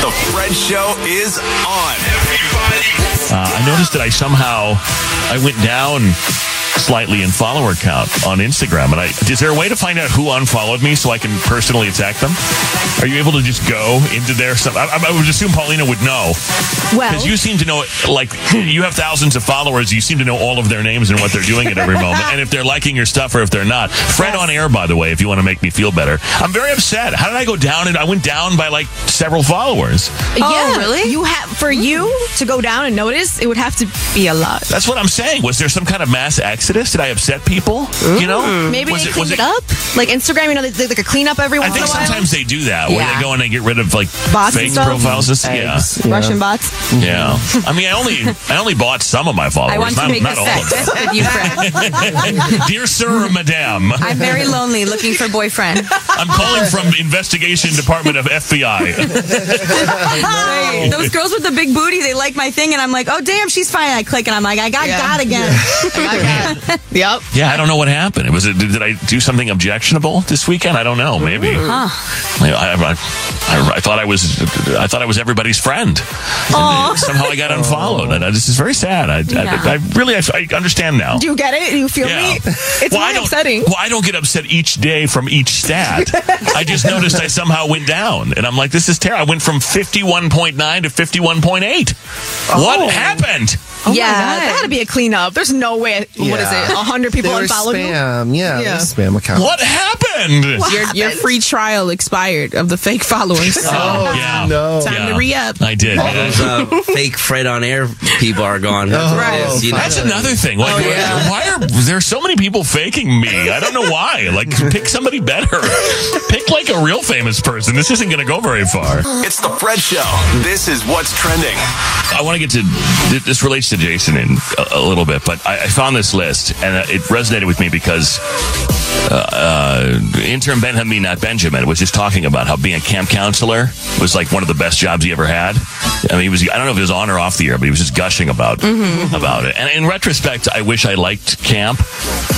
The Fred Show is on. Uh, I noticed that I somehow I went down slightly in follower count on Instagram, and I is there a way to find out who unfollowed me so I can personally attack them? Are you able to just go into their stuff? I, I would assume Paulina would know. Well, Because you seem to know, like, you have thousands of followers. You seem to know all of their names and what they're doing at every moment, and if they're liking your stuff or if they're not. Fred on air, by the way, if you want to make me feel better. I'm very upset. How did I go down? And I went down by like several followers. yeah, oh, really? You have for you to go down and notice, it would have to be a lot. That's what I'm saying. Was there some kind of mass exodus? Did I upset people? You know, mm. Maybe was they it, cleaned was it, up, like Instagram. You know, they do like a cleanup every I think in a while. sometimes they do that where Yeah. they go and they get rid of like Bots and fake stuff? profiles. And stuff. Yeah. Russian bots. Yeah, I mean, I only I only bought some of my followers, I want not, to make not a all of them. sex with you, Fred. Dear sir or madam, I'm very lonely, looking for boyfriend. I'm calling from Investigation Department of FBI. Hey, those girls with the big booty, they like my thing, and I'm like, oh damn, she's fine. I click, and I'm like, I got Yeah. God again. Yep. Yeah, I don't know what happened. Was it? Did I do something objectionable this weekend? I don't know. Maybe. Hmm. I, I, I, I thought I was. I thought I was everybody's friend. Somehow I got unfollowed. And I, this is very sad. I, I, I really. I, I understand now. Do you get it? Do You feel Yeah. me? It's well, I upsetting. Well, I don't get upset each day from each stat. I just noticed I somehow went down, and I'm like, "This is terrible." I went from 51.9 to 51.8. What oh. happened? Oh yeah, that had to be a cleanup. There's no way. What is it? A hundred people They were unfollowed you. spam. Yeah, Yeah. yeah. spam account. What happened? Your, your free trial expired of the fake followers. So Oh, yeah. No. time Yeah. to re up. I did. All those uh, fake Fred on air people are gone. That's what it is, you know? That's another thing. Like, why are there so many people faking me? I don't know why. Like, pick somebody better. Pick like a real famous person. This isn't going to go very far. It's the Fred Show. This is what's trending. I want to get to this relates to Jason in a, a little bit, but I, I found this list and uh, it resonated with me because uh, uh, intern Benjamin, not Benjamin, was just talking about how being a camp counselor was like one of the best jobs he ever had. I mean, he was, I don't know if it was on or off the air, but he was just gushing about, about it. And in retrospect, I wish I liked camp.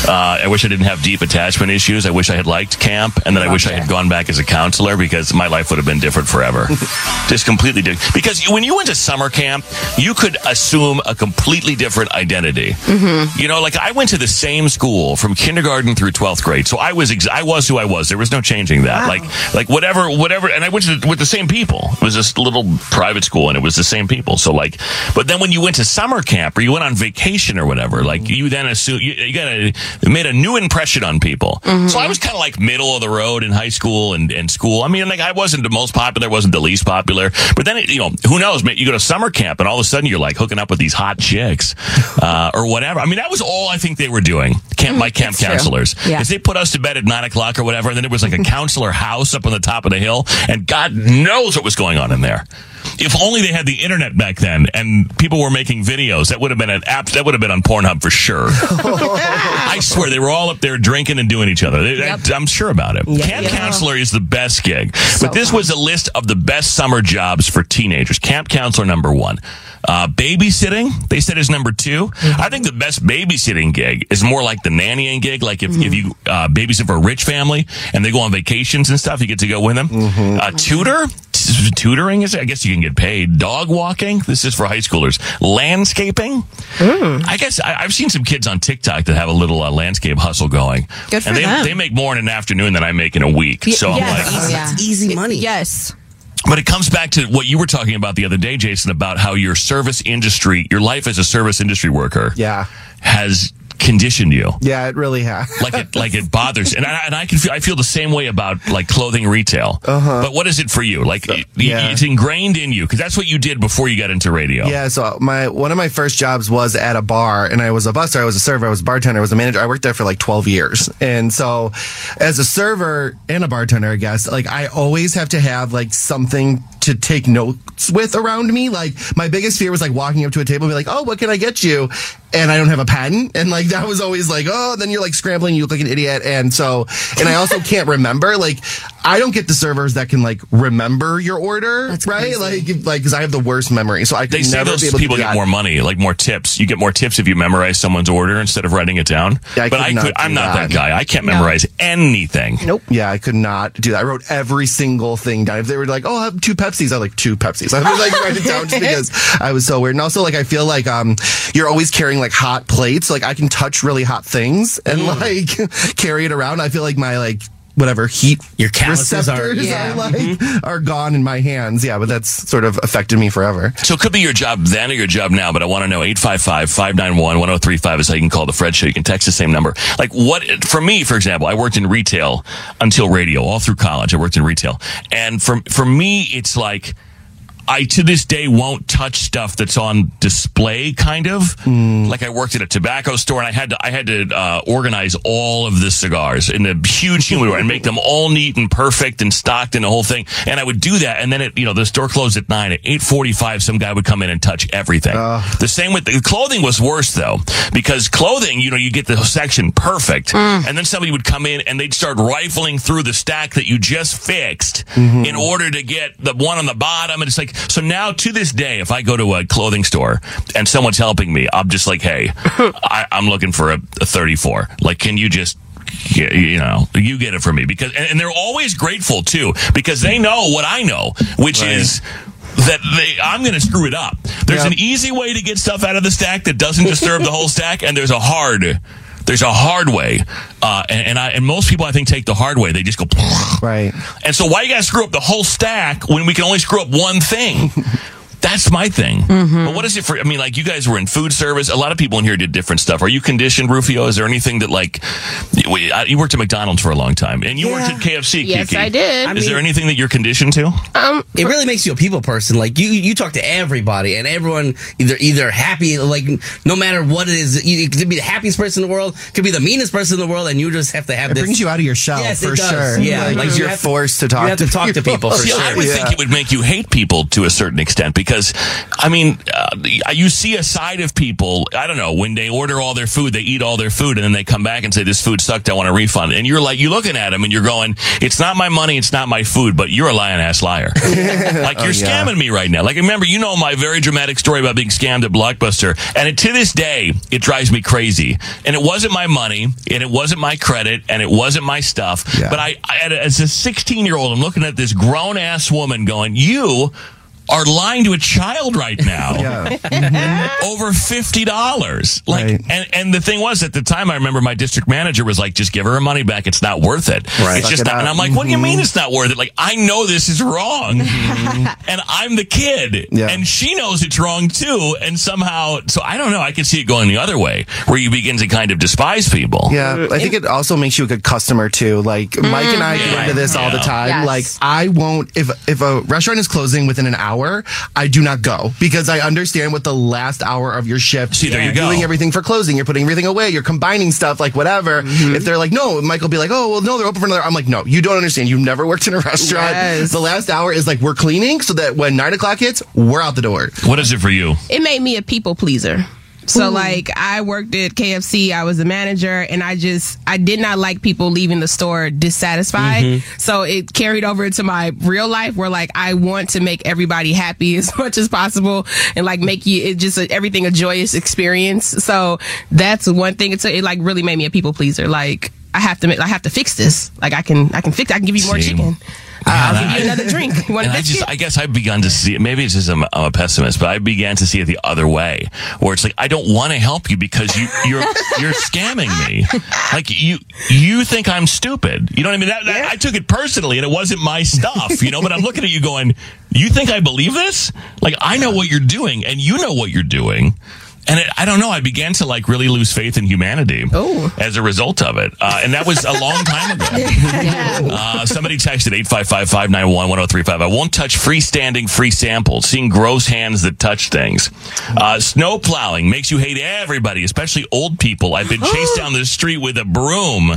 Uh, I wish I didn't have deep attachment issues. I wish I had liked camp. And then I wish I had gone back as a counselor because my life would have been different forever. just completely different. Because when you went to summer camp, you could assume a completely different identity. Mm-hmm. You know, like I went to the same school from kindergarten through 12th grade. So I was ex- I was who I was. There was no changing that. Like like whatever whatever. And I went to the, with the same people. It was this little private school, and it was the same people. So like, but then when you went to summer camp or you went on vacation or whatever, like you then assume you, you got a made a new impression on people. Mm-hmm. So I was kind of like middle of the road in high school and, and school. I mean, like I wasn't the most popular, wasn't the least popular, but then it, you know who knows? man, You go to summer camp and all of a sudden you're like hooking up with these hot chicks uh, or whatever. I mean, that was all I think they were doing. Camp my camp It's counselors Yeah. because they put us to bed at nine o'clock or whatever, and then it was like a counselor house up on the top of the hill, and God knows what was going on in there. If only they had the internet back then and people were making videos, that would have been an app. That would have been on Pornhub for sure. I swear they were all up there drinking and doing each other. They- I- I'm sure about it. Camp counselor is the best gig, but this was a list of the best summer jobs for teenagers. Camp counselor number one. Uh, babysitting, they said is number 2 I think the best babysitting gig is more like the nannying gig. Like if, if you uh, babysit for a rich family and they go on vacations and stuff, you get to go with them. Uh, tutor, T- tutoring is, I guess you can get paid. Dog walking, this is for high schoolers. Landscaping, I guess I, I've seen some kids on TikTok that have a little uh, landscape hustle going. Good for and they, them. they make more in an afternoon than I make in a week. So I'm yes. like, Yeah. It's easy money. Yes. but it comes back to what you were talking about the other day, Jason, about how your service industry, your life as a service industry worker, Yeah. has conditioned you. Yeah, it really has. Like it, like it bothers, and I, and I can feel, I feel the same way about like clothing retail. Uh-huh. But what is it for you? Like it- yeah. it's ingrained in you because that's what you did before you got into radio. Yeah, so my one of my first jobs was at a bar, and I was a busser, I was a server, I was a bartender, I was a manager. I worked there for like twelve years, and so as a server and a bartender, I guess like I always have to have like something to take notes with around me. Like my biggest fear was like walking up to a table and be like, "Oh, what can I get you?" And I don't have a pen, and like that was always like, "Oh," then you're like scrambling, you look like an idiot, and so and I also can't remember. Like I don't get the servers that can like remember your order, That's right? Like like because I have the worst memory, so I could They say never those be able people to get that. more money, like more tips. You get more tips if you memorize someone's order instead of writing it down. Yeah, I but could I could, I'm not that that. guy. I can't memorize anything. Nope. Yeah, I could not do that. I wrote every single thing down. If they were like, "Oh, I have two Pepsis," I was like two Pepsis. I was like write it down just because I was so weird. And also, like, I feel like um, you're always carrying like hot plates. Like, I can touch really hot things and mm. like carry it around. I feel like my like whatever heat Your calluses are- yeah. are like mm-hmm. are gone in my hands. Yeah, but that's sort of affected me forever. So it could be your job then or your job now, but I want to know 855-591-1035 is how you can call the Fred show. You can text the same number. Like what, for me, for example, I worked in retail until radio all through college. I worked in retail. And for, for me, it's like, I to this day won't touch stuff that's on display. Kind of mm. like I worked at a tobacco store and I had to I had to uh, organize all of the cigars in a huge humidor and make them all neat and perfect and stocked and the whole thing. And I would do that, and then it you know the store closed at nine. At eight forty five, some guy would come in and touch everything. Uh. the same with the clothing was worse though because clothing you know you get the section perfect, mm. and then somebody would come in and they'd start rifling through the stack that you just fixed mm-hmm. in order to get the one on the bottom. And it's like, so now to this day, if I go to a clothing store and someone's helping me, I'm just like, hey, I, I'm looking for a, a 34. Like, can you just, you you know, you get it for me? Because, and, and they're always grateful too, because they know what I know, which is, that they, I'm going to screw it up. There's an easy way to get stuff out of the stack that doesn't disturb the whole stack, and there's a hard, there's a hard way. Uh, and, and I and most people I think take the hard way. They just go right. And so why you got to screw up the whole stack when we can only screw up one thing? That's my thing. But what is it for? I mean, like you guys were in food service. A lot of people in here did different stuff. Are you conditioned, Rufio? Is there anything that like uh, you worked at McDonald's for a long time, and you worked at KFC? Yes, Kiki. I did. I Is there anything that you're conditioned to? Um, it really makes you a people person. Like you, you talk to everybody, and everyone either either happy, like no matter what it is, you it could be the happiest person in the world, could be the meanest person in the world, and you just have to have It this. brings you out of your shell Yes, for it does. sure. Yeah, like, like, you you're have forced to talk. you have to talk to people for See, I sure. would Yeah. think it would make you hate people to a certain extent because, I mean, uh, you see a side of people. I don't know when they order all their food, they eat all their food, and then they come back and say, "This food sucked. I want a refund." And you're like, you're looking at them and you're going, "It's not my money. It's not my food." But you're a lying ass liar. like Oh, you're yeah. scamming me right now. Like remember, you know my very dramatic story about being scammed at Blockbuster, and it, to this day, it drives me crazy. And it wasn't my money, and it wasn't my credit, and it wasn't my stuff. Yeah. But I, I, as a 16 year old, I'm looking at this grown ass woman going, "You." Are lying to a child right now Yeah. Mm-hmm. over fifty dollars. Like, Right. and and the thing was, at the time, I remember my district manager was like, "Just give her her money back. It's not worth it. Right. It's Suck just it not." And. I'm like, "What do you Mhm. mean it's not worth it? Like, I know this is wrong, mm-hmm. and I'm the kid, Yeah. and she knows it's wrong too. And somehow, so I don't know. I can see it going the other way, where you begin to kind of despise people. Yeah, I think it also makes you a good customer too. Like Mike and I get Yeah. into this all the time. Yes. Like I won't if if a restaurant is closing within an hour, I do not go because I understand what the last hour of your shift. See, there you you're go. Doing everything for closing, you're putting everything away, you're combining stuff, like whatever. Mm-hmm. If they're like, no, Michael be like, oh well, no, they're open for another. I'm like, no, you don't understand. You've never worked in a restaurant. Yes. The last hour is like we're cleaning, so that when nine o'clock hits, we're out the door. What is it for you? It made me a people pleaser. So like I worked at KFC, I was a manager and I just I did not like people leaving the store dissatisfied. Mm-hmm. So it carried over to my real life where like I want to make everybody happy as much as possible and like make you it just everything a joyous experience. So that's one thing it's it like really made me a people pleaser. Like I have to make, I have to fix this. Like I can I can fix I can give you more See. chicken. I'll give you another drink. You want a I biscuit? just, I guess I've begun to see it. Maybe it's just I'm, I'm a pessimist, but I began to see it the other way, where it's like I don't want to help you because you you're you're scamming me. Like you you think I'm stupid. You know what I mean? That, that- I took it personally, and it wasn't my stuff. You know, but I'm looking at you going, you think I believe this? Like I know what you're doing, and you know what you're doing. And it, I don't know. I began to like really lose faith in humanity as a result of it, uh, and that was a long time ago. Uh, somebody texted 855-591-1035. I won't touch freestanding free samples, seeing gross hands that touch things. Uh, snow plowing makes you hate everybody, especially old people. I've been chased down the street with a broom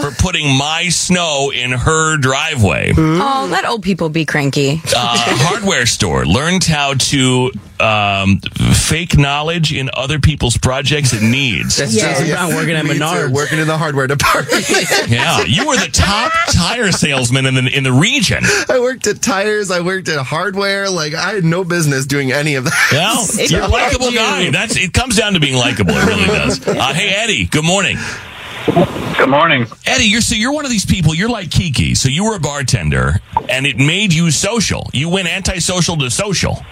for putting my snow in her driveway. Oh, let old people be cranky. Uh, hardware store learned how to um, fake knowledge in other people's projects and needs. That's Jason Brown working at Me too, working in the hardware department. Yeah, you were the top tire salesman in the in the region. I worked at tires. I worked at hardware. Like I had no business doing any of that. Well, you're a likable guy. That's it. Comes down to being likable. It really does. Uh, hey, Eddie. Good morning, Good morning. Eddie. You're so you're one of these people. You're like Kiki. So you were a bartender, and it made you social. You went antisocial to social.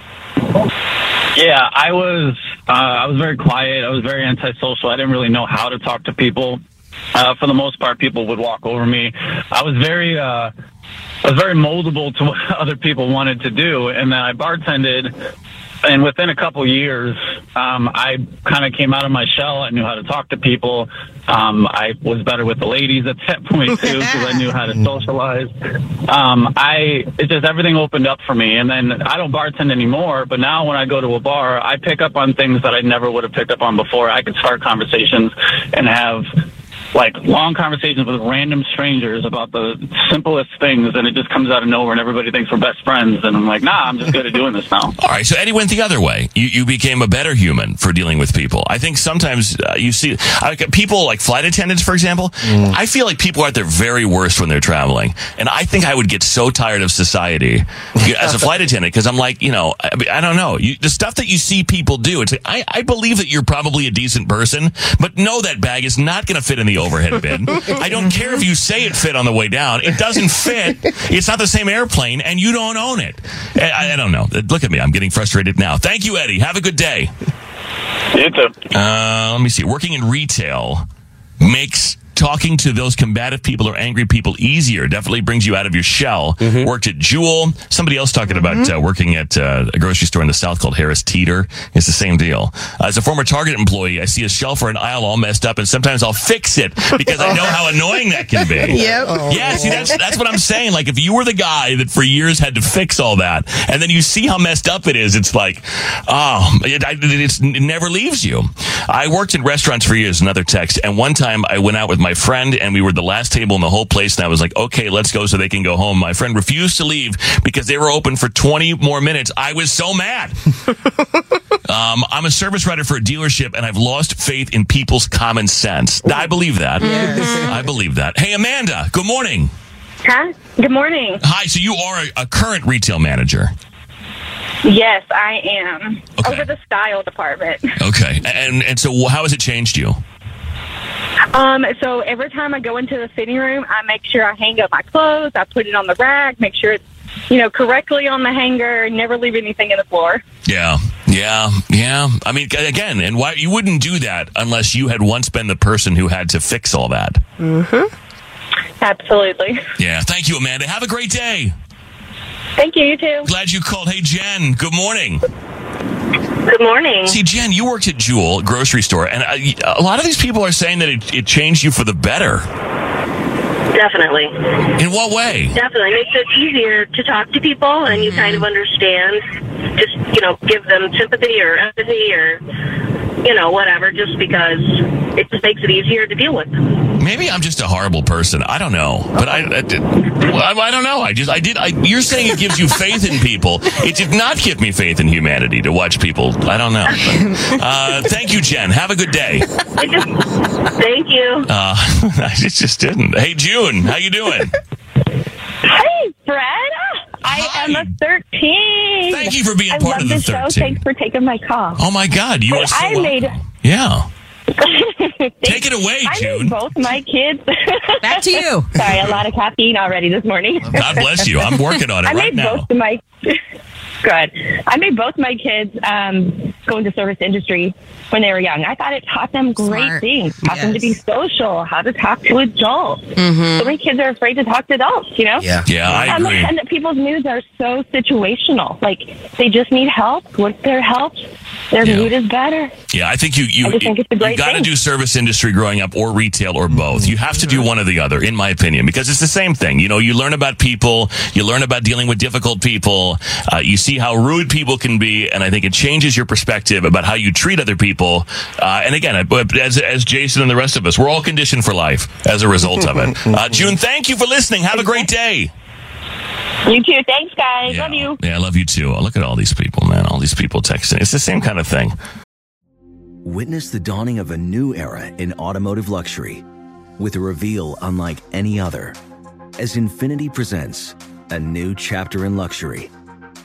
Yeah, I was. Uh, I was very quiet. I was very antisocial. I didn't really know how to talk to people. Uh, for the most part, people would walk over me. I was very. Uh, I was very moldable to what other people wanted to do, and then I bartended. And within a couple years, um, I kind of came out of my shell. I knew how to talk to people. Um, I was better with the ladies at that point too, because I knew how to socialize. Um, I it just everything opened up for me, and then I don't bartend anymore. But now when I go to a bar, I pick up on things that I never would have picked up on before. I could start conversations and have like long conversations with random strangers about the simplest things, and it just comes out of nowhere, and everybody thinks we're best friends. And I'm like, nah, I'm just good at doing this now. All right, so Eddie went the other way. You you became a better human for dealing with people. I think sometimes uh, you see like people like flight attendants, for example. I feel like people are at their very worst when they're traveling, and I think I would get so tired of society as a flight attendant because I'm like, you know, I, I don't know, you, the stuff that you see people do. It's like, I I believe that you're probably a decent person, but no, that bag is not going to fit in the overhead bin. I don't care if you say it fit on the way down; it doesn't fit. It's not the same airplane, and you don't own it. I, I don't know. Look at me; I'm getting frustrated now. Thank you, Eddie. Have a good day. You too. Uh, let me see. Working in retail makes talking to those combative people or angry people easier. Definitely brings you out of your shell. Worked at Jewel. Somebody else talking about uh, working at uh, a grocery store in the South called Harris Teeter. It's the same deal. Uh, as a former Target employee, I see a shelf or an aisle all messed up, and sometimes I'll fix it because I know how annoying that can be. Yep. Yeah, see, that's that's what I'm saying. Like, if you were the guy that for years had to fix all that, and then you see how messed up it is, it's like, oh, it, I- it's, it never leaves you. I worked in restaurants for years. Another text, and one time I went out with my friend, and we were the last table in the whole place, and I was like, okay, let's go so they can go home. My friend refused to leave because they were open for 20 more minutes. I was so mad. Um, I'm a service writer for a dealership, and I've lost faith in people's common sense. I believe that. I believe that. Hey, Amanda. Good morning. Huh? Good morning. Hi. So you are a, a current retail manager. Yes, I am. okay. Over the style department. Okay. And and so how has it changed you? Um, so every time I go into the fitting room, I make sure I hang up my clothes, I put it on the rack, make sure it's you know, correctly on the hanger never leave anything in the floor. Yeah, yeah, yeah. I mean, again, and why you wouldn't do that unless you had once been the person who had to fix all that. Mm-hmm. Absolutely. Yeah. Thank you, Amanda. Have a great day. Thank you. You too. Glad you called. Hey, Jen. Good morning. Good morning. See, Jen, you worked at Jewel grocery store, and uh, a lot of these people are saying that it, it changed you for the better. Definitely. In what way? Definitely. It Makes it easier to talk to people and you kind of understand, just, you know, give them sympathy or empathy or, you know, whatever, just because it just makes it easier to deal with. Maybe I'm just a horrible person. I don't know, but I, I, I, I don't know. I just, I did. I, you're saying it gives you faith in people. It did not give me faith in humanity to watch people. I don't know. But, uh, thank you, Jen. Have a good day. Thank you. Uh, I just, just didn't. Hey, June, how you doing? Hey, Fred. I am a 13. Thank you for being I part love of the the show. Thanks for taking my call. Oh my God, you Hey, are so I welcome. made Yeah. Take it away, I June. made both my kids. Back to you. Sorry, a lot of caffeine already this morning. God bless you. I'm working on it I right made now. both of my good. I made both my kids um, go into service industry when they were young. I thought it taught them great Smart. things, taught them to be social, how to talk to adults. Mhm. So many kids are afraid to talk to adults. You know? Yeah. Yeah, I Um, agree. and that people's moods are so situational. Like they just need help. Once their help, helped, their mood is better. Yeah, I think you you I think it's a you got to do service industry growing up or retail or both. You have to do one or the other, in my opinion, because it's the same thing. You know, you learn about people, you learn about dealing with difficult people, uh, you see how rude people can be, and I think it changes your perspective about how you treat other people. Uh, and again, as as Jason and the rest of us, we're all conditioned for life as a result of it. Uh, June, thank you for listening. Have a great day. You too. Thanks, guys. Love you. Yeah, I love you too. Look at all these people, man. All these people texting. It's the same kind of thing. Witness the dawning of a new era in automotive luxury with a reveal unlike any other as Infiniti presents a new chapter in luxury,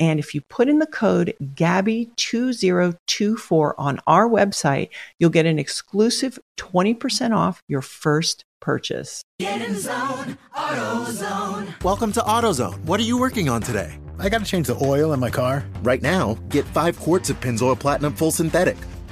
And if you put in the code GABBY2024 on our website, you'll get an exclusive 20% off your first purchase. Get in zone, AutoZone. Welcome to AutoZone. What are you working on today? I got to change the oil in my car. Right now, get five quarts of Pennzoil Platinum Full Synthetic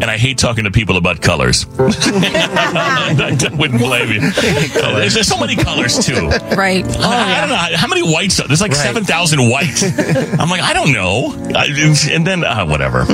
and I hate talking to people about colors. I wouldn't blame you. There's, there's so many colors too. Right. I, I don't know how many whites. are- There's like Right. seven thousand whites. I'm like, I don't know. I, and then uh, whatever.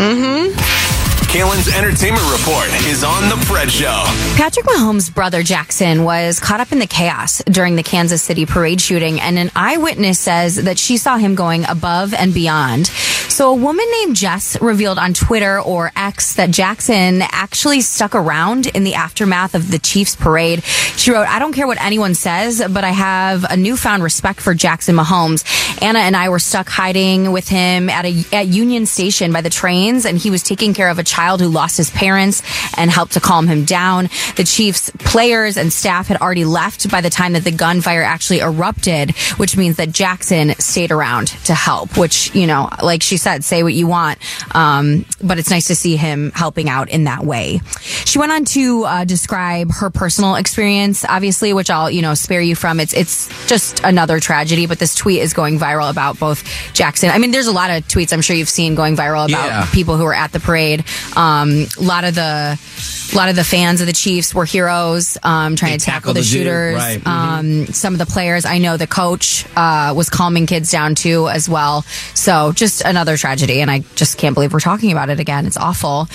Kalen's entertainment report is on the Fred Show. Patrick Mahomes' brother Jackson was caught up in the chaos during the Kansas City parade shooting, and an eyewitness says that she saw him going above and beyond. So, a woman named Jess revealed on Twitter or X that Jackson actually stuck around in the aftermath of the Chiefs parade. She wrote, I don't care what anyone says, but I have a newfound respect for Jackson Mahomes. Anna and I were stuck hiding with him at a at Union Station by the trains, and he was taking care of a child who lost his parents and helped to calm him down. The Chiefs players and staff had already left by the time that the gunfire actually erupted, which means that Jackson stayed around to help. Which you know, like she said, say what you want, um, but it's nice to see him helping out in that way. She went on to uh, describe her personal experience, obviously, which I'll you know spare you from. It's it's just another tragedy, but this tweet is going viral about both Jackson. I mean, there's a lot of tweets I'm sure you've seen going viral about Yeah. people who were at the parade. Um, a lot of the a lot of the fans of the Chiefs were heroes, um, trying They to tackle tackled the the shooters. right. Mm-hmm. Um, some of the players, I know the coach uh, was calming kids down too, as well. So just another tragedy, and I just can't believe we're talking about it again. It's awful.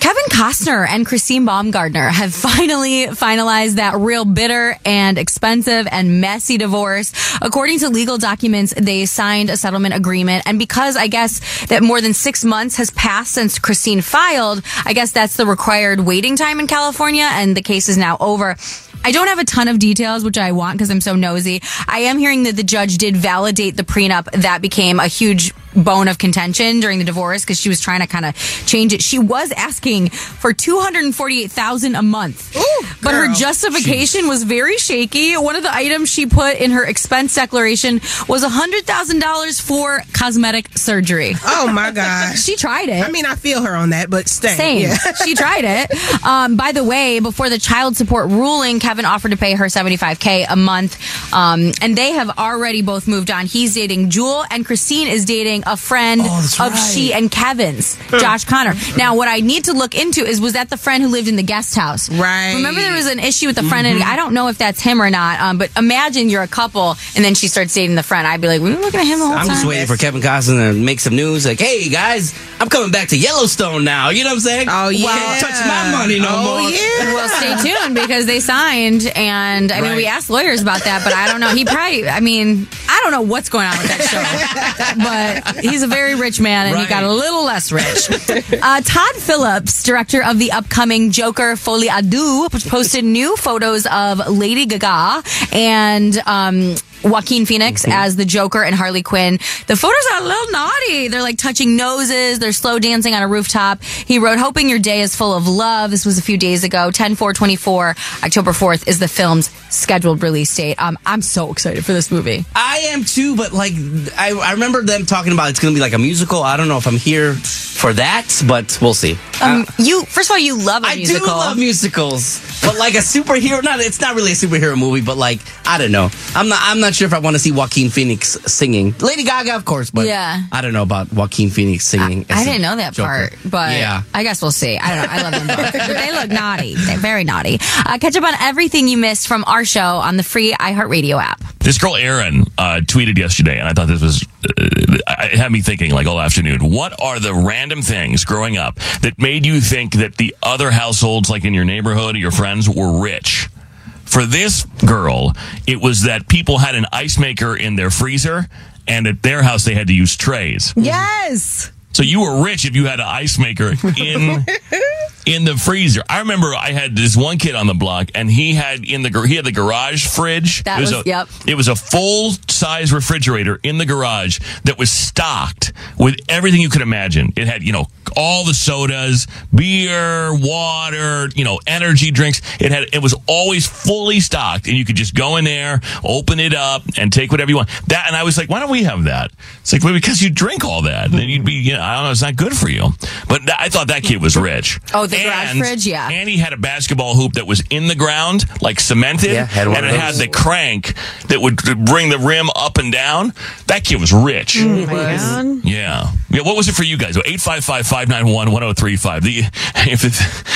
Kevin Costner and Christine Baumgartner have finally finalized that real bitter and expensive and messy divorce. According to legal documents, they signed a settlement agreement. And because I guess that more than six months has passed since Christine filed, I guess that's the required waiting time in California and the case is now over. I don't have a ton of details, which I want because I'm so nosy. I am hearing that the judge did validate the prenup that became a huge bone of contention during the divorce because she was trying to kind of change it. She was asking for two hundred and forty-eight thousand a month, but her justification was very shaky. One of the items she put in her expense declaration was hundred thousand dollars for cosmetic surgery. Oh my gosh. she tried it. I mean, I feel her on that, but stay. Same. Yeah. she tried it. Um, by the way, before the child support ruling, Kevin offered to pay her 75K a month. Um, and they have already both moved on. He's dating Jewel, and Christine is dating a friend Oh, of she and Kevin's, Josh Connor. Now, what I need to look into is was that the friend who lived in the guest house? Right. Remember, there was an issue with the friend, and I don't know if that's him or not. Um, but imagine you're a couple, and then she starts dating the friend. I'd be like, we were looking at him the whole I'm time? just waiting for Kevin Costner to make some news. Like, hey guys, I'm coming back to Yellowstone now. You know what I'm saying? Oh, yeah. Can't touch my money no Oh, more. yeah. Well, stay tuned because they signed, and I mean, we asked lawyers about that, but I don't know. He probably, I mean, I don't know what's going on with that show, but he's a very rich man, and he got a little less rich. Uh, Todd Phillips, director of the upcoming Joker Folie à Deux, posted new photos of Lady Gaga and. Um, Joaquin Phoenix as the Joker and Harley Quinn. The photos are a little naughty. They're like touching noses. They're slow dancing on a rooftop. He wrote, hoping your day is full of love. This was a few days ago. 10 4 24, October 4th is the film's scheduled release date. Um, I'm so excited for this movie. I am too, but like I, I remember them talking about it's going to be like a musical. I don't know if I'm here for that, but we'll see. Um, you, first of all, you love a I musical. I do love musicals, but like a superhero. Not it's not really a superhero movie, but like I don't know. I'm not. I'm not sure if I want to see Joaquin Phoenix singing. Lady Gaga, of course, but Yeah. I don't know about Joaquin Phoenix singing. I as didn't know that Joker. part, but yeah. I guess we'll see. I don't know. I love them both. they look naughty. They're very naughty. Uh, catch up on everything you missed from our show on the free iHeartRadio app. This girl Erin uh, tweeted yesterday, and I thought this was uh, it had me thinking like all afternoon. What are the random things growing up that made you think that the other households, like in your neighborhood or your friends, were rich? For this girl, it was that people had an ice maker in their freezer, and at their house they had to use trays. Yes. So you were rich if you had an ice maker in in the freezer. I remember I had this one kid on the block, and he had in the he had the garage fridge. That it was, was- a, yep. It was a full size refrigerator in the garage that was stocked with everything you could imagine. It had you know all the sodas, beer, water, you know, energy drinks. It had it was always fully stocked, and you could just go in there, open it up, and take whatever you want. That and I was like, why don't we have that? It's like well, because you drink all that, and then you'd be you know I don't know, it's not good for you. But th- I thought that kid was rich. Oh, the garage And- fridge, yeah. And he had a basketball hoop that was in the ground, like cemented, Yeah, had one and of it had the crank that would bring the rim up and down. That kid was rich. Mm, Yeah. Yeah. What was it for you guys? 855-591-1035. The, if,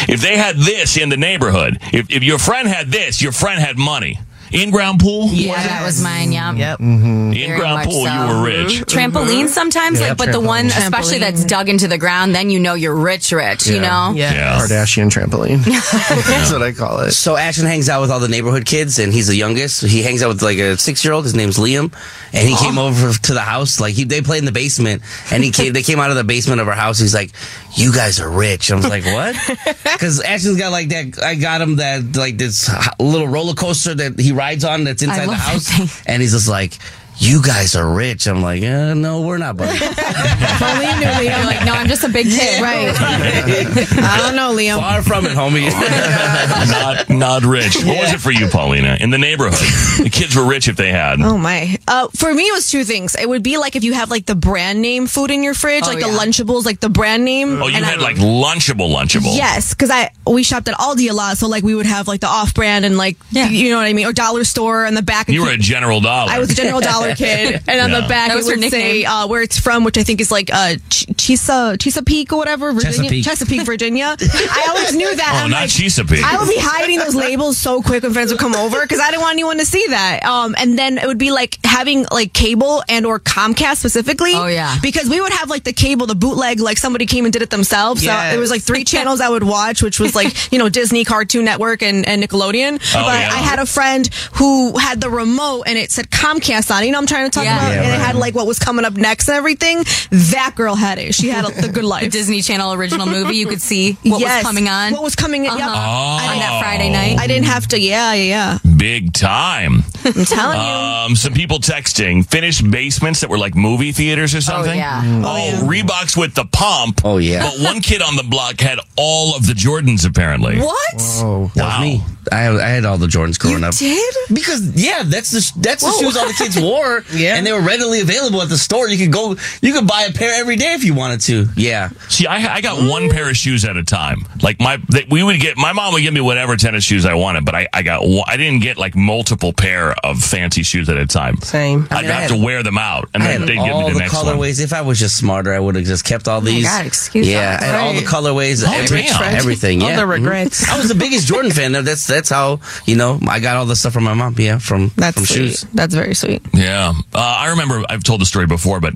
if they had this in the neighborhood, if, if your friend had this, your friend had money. In-ground pool? Yeah, that was mine. Yeah. Yep. Mm-hmm. In-ground pool, so. you were rich. Mm-hmm. Trampoline sometimes, Yeah, like, but the one, trampoline. especially that's dug into the ground, then you know you're rich, rich. You know. Yeah. Kardashian trampoline. That's what I call it. So Ashton hangs out with all the neighborhood kids, and he's the youngest. He hangs out with like a six-year-old. His name's Liam, and he came over to the house. Like he, they played in the basement, and he came. They came out of the basement of our house. He's like, "You guys are rich." I was like, "What?" Because Ashton's got like that. I got him that like this little roller coaster that he rides on. That's inside the house, and he's just like. You guys are rich. I'm like, uh, no, we're not, buddy. Pauline knew You're Liam. like, no, I'm just a big kid. Right. I don't know, Liam. Far from it, homie. not, not rich. What was it for you, Paulina? In the neighborhood, the kids were rich if they had. Oh my! Uh, for me, it was two things. It would be like if you have like the brand name food in your fridge, Oh, like yeah. the Lunchables, like the brand name. Oh, you and had I- like Lunchable, Lunchable. Yes, because I we shopped at Aldi a lot, so like we would have like the off brand and like Yeah. you know what I mean, or dollar store in the back. You were a General Dollar. I was a General Dollar kid, and on Yeah. the back That it was her would say nickname. uh, where it's from, which I think is like uh, Ch- Chisa Chesapeake or whatever, Virginia, Chesapeake. Chesapeake, Virginia. I always knew that. Oh, I'm not like, Chesapeake. I would be hiding those labels so quick when friends would come over because I didn't want anyone to see that. Um, and then it would be like having like cable and or Comcast specifically. Oh, yeah. because we would have like the cable, the bootleg, like somebody came and did it themselves. So it was like three channels I would watch, which was like you know Disney, Cartoon Network, and, and Nickelodeon. Oh, but yeah. I had a friend who had the remote and it said Comcast on. it. You know what I'm trying to talk Yeah. about, Yeah, and it had like what was coming up next and everything. That girl had it. She had a, the good The life. Disney Channel original movie, you could see what Yes. was coming on. What was coming? in? Yep. Uh-huh. Oh. on that Friday night. I didn't have to. Yeah, yeah, yeah. Big time. yeah. I'm telling you. Um, some people texting finished basements that were like movie theaters or something. Oh, yeah. Oh, Reeboks with the pump. Oh, yeah. But one kid on the block had all of the Jordans apparently. What? Oh, That was Wow. Me. I had, I had all the Jordans growing up. Did? Because yeah, that's the that's the shoes all the kids wore. Yeah. and they were readily available at the store. You could go, you could buy a pair every day if you wanted to. Yeah, See, I, I got one pair of shoes at a time. Like my, they, we would get my mom would give me whatever tennis shoes I wanted, but I, I got one, I didn't get like multiple pair of fancy shoes at a time. Same. I'd mean, I have had- to wear them out, and then they'd give me all the, the next one. colorways. If I was just smarter, I would have just kept all these. God, excuse yeah, us. and all the colorways, Oh, every- damn. everything. All Yeah, the Mhm. regrets. I was the biggest Jordan fan. That's that's how you know I got all the stuff from my mom. Yeah, from That's from sweet. shoes. That's very sweet. Yeah, uh, I remember. I've told the story before, but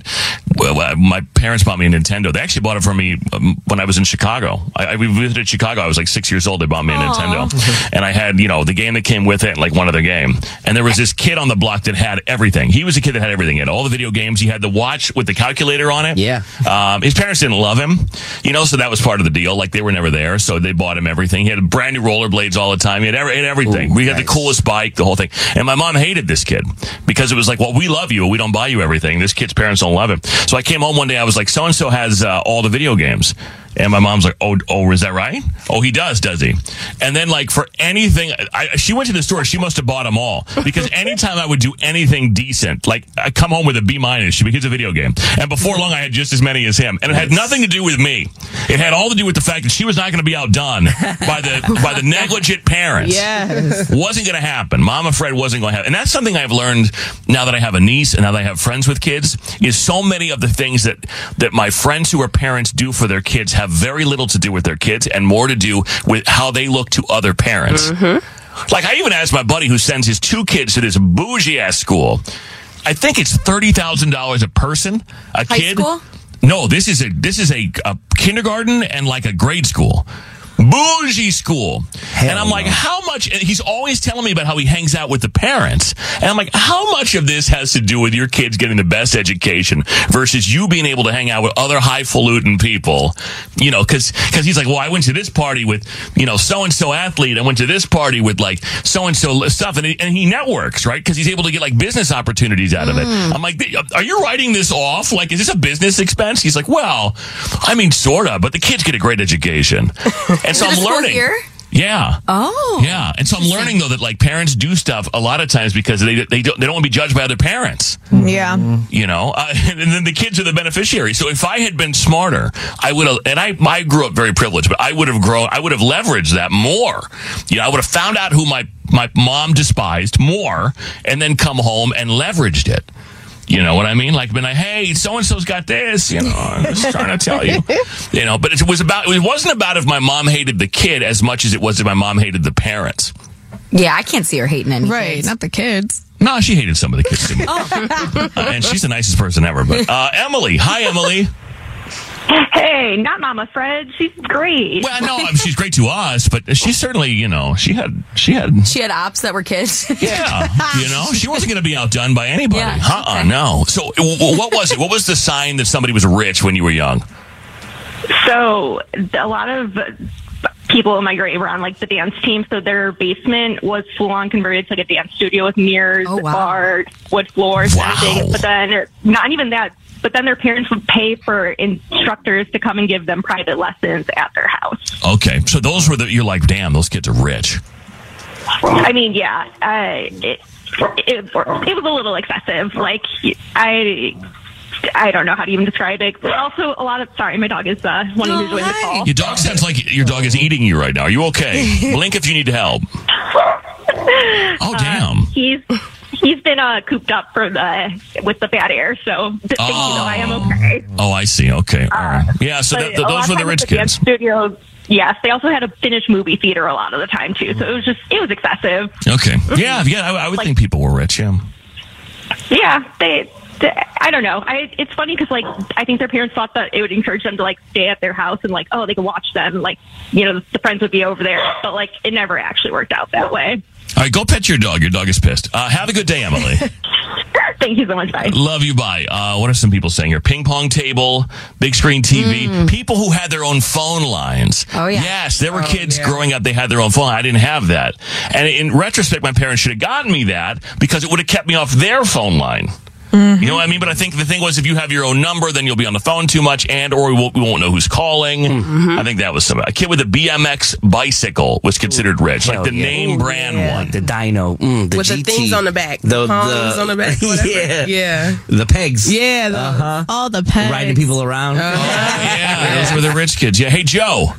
well, my parents bought me a Nintendo. They actually bought it for me um, when I was in Chicago. I, I we visited Chicago. I was like six years old. They bought me a Nintendo, and I had you know the game that came with it, and like one other game. And there was this kid on the block that had everything. He was a kid that had everything. He had all the video games. He had the watch with the calculator on it. Yeah. Um, his parents didn't love him, you know, so that was part of the deal. Like they were never there, so they bought him everything. He had brand new rollerblades all the time. Had, every, everything. Ooh, we had the coolest bike, the whole thing. And my mom hated this kid because it was like, well, we love you, but we don't buy you everything. This kid's parents don't love him. So I came home one day. I was like, so and so has uh, all the video games. And my mom's like, "Oh, oh, is that right? Oh, he does, does he?" And then, like for anything, I, she went to the store. She must have bought them all because anytime I would do anything decent, like I come home with a B minus she because it's a video game, and before long I had just as many as him, and it had nothing to do with me. It had all to do with the fact that she was not going to be outdone by the by the negligent parents. Yes. wasn't going to happen. Mama Fred wasn't going to happen, and that's something I've learned now that I have a niece and now that I have friends with kids. Is so many of the things that that my friends who are parents do for their kids have very little to do with their kids and more to do with how they look to other parents. Mm-hmm. Like I even asked my buddy who sends his two kids to this bougie ass school. I think it's thirty thousand dollars a person, a High kid. school? No, this is a this is a, a kindergarten and like a grade school. Bougie school. and I'm like, how much he's always telling me about how he hangs out with the parents. And I'm like, how much of this has to do with your kids getting the best education versus you being able to hang out with other highfalutin people? You know, cause, cause he's like, well, I went to this party with, you know, so and so athlete. I went to this party with like so and so stuff. And he, and he networks, right? Cause he's able to get like business opportunities out of it. Mm. I'm like, are you writing this off? Like, is this a business expense? He's like, well, I mean, sorta, but the kids get a great education. And so Is it a I'm learning. year? Yeah. Oh. Yeah. And so I'm learning though that like parents do stuff a lot of times because they they don't they don't want to be judged by other parents. Yeah. You know, uh, and then the kids are the beneficiaries. So if I had been smarter, I would have. And I I grew up very privileged, but I would have grown. I would have leveraged that more. You know, I would have found out who my my mom despised more, and then come home and leveraged it. You know what I mean? Like, been like, hey, so and so's got this. You know, I'm just trying to tell you. You know, but it was about. It wasn't about if my mom hated the kid as much as it was if my mom hated the parents. Yeah, I can't see her hating any Right, kids. not the kids. No, she hated some of the kids too. Oh. Uh, and she's the nicest person ever. But uh, Emily, hi Emily. Hey, not Mama Fred. She's great. Well, no, I mean, she's great to us, but she certainly, you know, she had, she had, She had ops that were kids. yeah, you know, she wasn't going to be outdone by anybody. Yeah, uh-uh, no. So, w- w- what was it? What was the sign that somebody was rich when you were young? So a lot of people in my grade were on like the dance team, so their basement was full on converted to like a dance studio with mirrors, oh, bar, wood floors, and everything. But then not even that. But then their parents would pay for instructors to come and give them private lessons at their house. Okay, so those were the. You're like, damn, those kids are rich. I mean, yeah, uh, it, it it was a little excessive. Like I. I don't know how to even describe it. But also, a lot of sorry, my dog is uh, wanting to join the call. Your dog sounds like your dog is eating you right now. Are you okay? Blink if you need help. Oh damn. he's he's been uh, cooped up for the with the bad air, so thank you. I am okay. Oh, I see. Okay, all right. Yeah, so that, those were the rich kids. Studios. Yes, they also had a finished movie theater a lot of the time too, so it was just it was excessive. Okay. Yeah, yeah. I, I would think people were rich. Yeah. Yeah, they. they- I don't know. I it's funny because like I think their parents thought that it would encourage them to like stay at their house and like oh they could watch them like you know the friends would be over there, but like it never actually worked out that way. All right, go pet your dog. Your dog is pissed. Uh, have a good day, Emily. Thank you so much. Bye. Love you. Bye. Uh, what are some people saying here? Ping pong table, big screen TV. People who had their own phone lines. Mm. Oh, yeah. Yes, there were Oh, kids yeah. growing up. They had their own phone. I didn't have that. And in retrospect, my parents should have gotten me that because it would have kept me off their phone line. Mm-hmm. You know what I mean? But I think the thing was, if you have your own number, then you'll be on the phone too much, and or we won't, we won't know who's calling. Mm-hmm. I think that was some a kid with a BMX bicycle was considered rich, like the yeah. name brand one, the Dyno, mm, the With the things on the back. the, Palms the on the back, yeah, Yeah. the pegs, Yeah, the, Uh-huh. all the pegs, riding people around. Yeah, those were the rich kids. Yeah. Hey, Joe.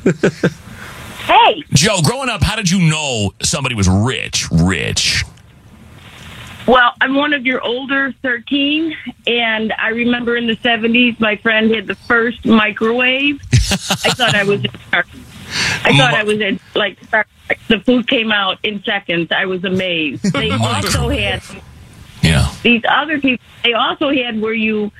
Hey. Joe, growing up, how did you know somebody was rich? Rich. Well, I'm one of your older 13, and I remember in the 70s, my friend had the first microwave. I thought I was in I thought I was in, like, the food came out in seconds. I was amazed. They also had yeah. these other people, they also had where you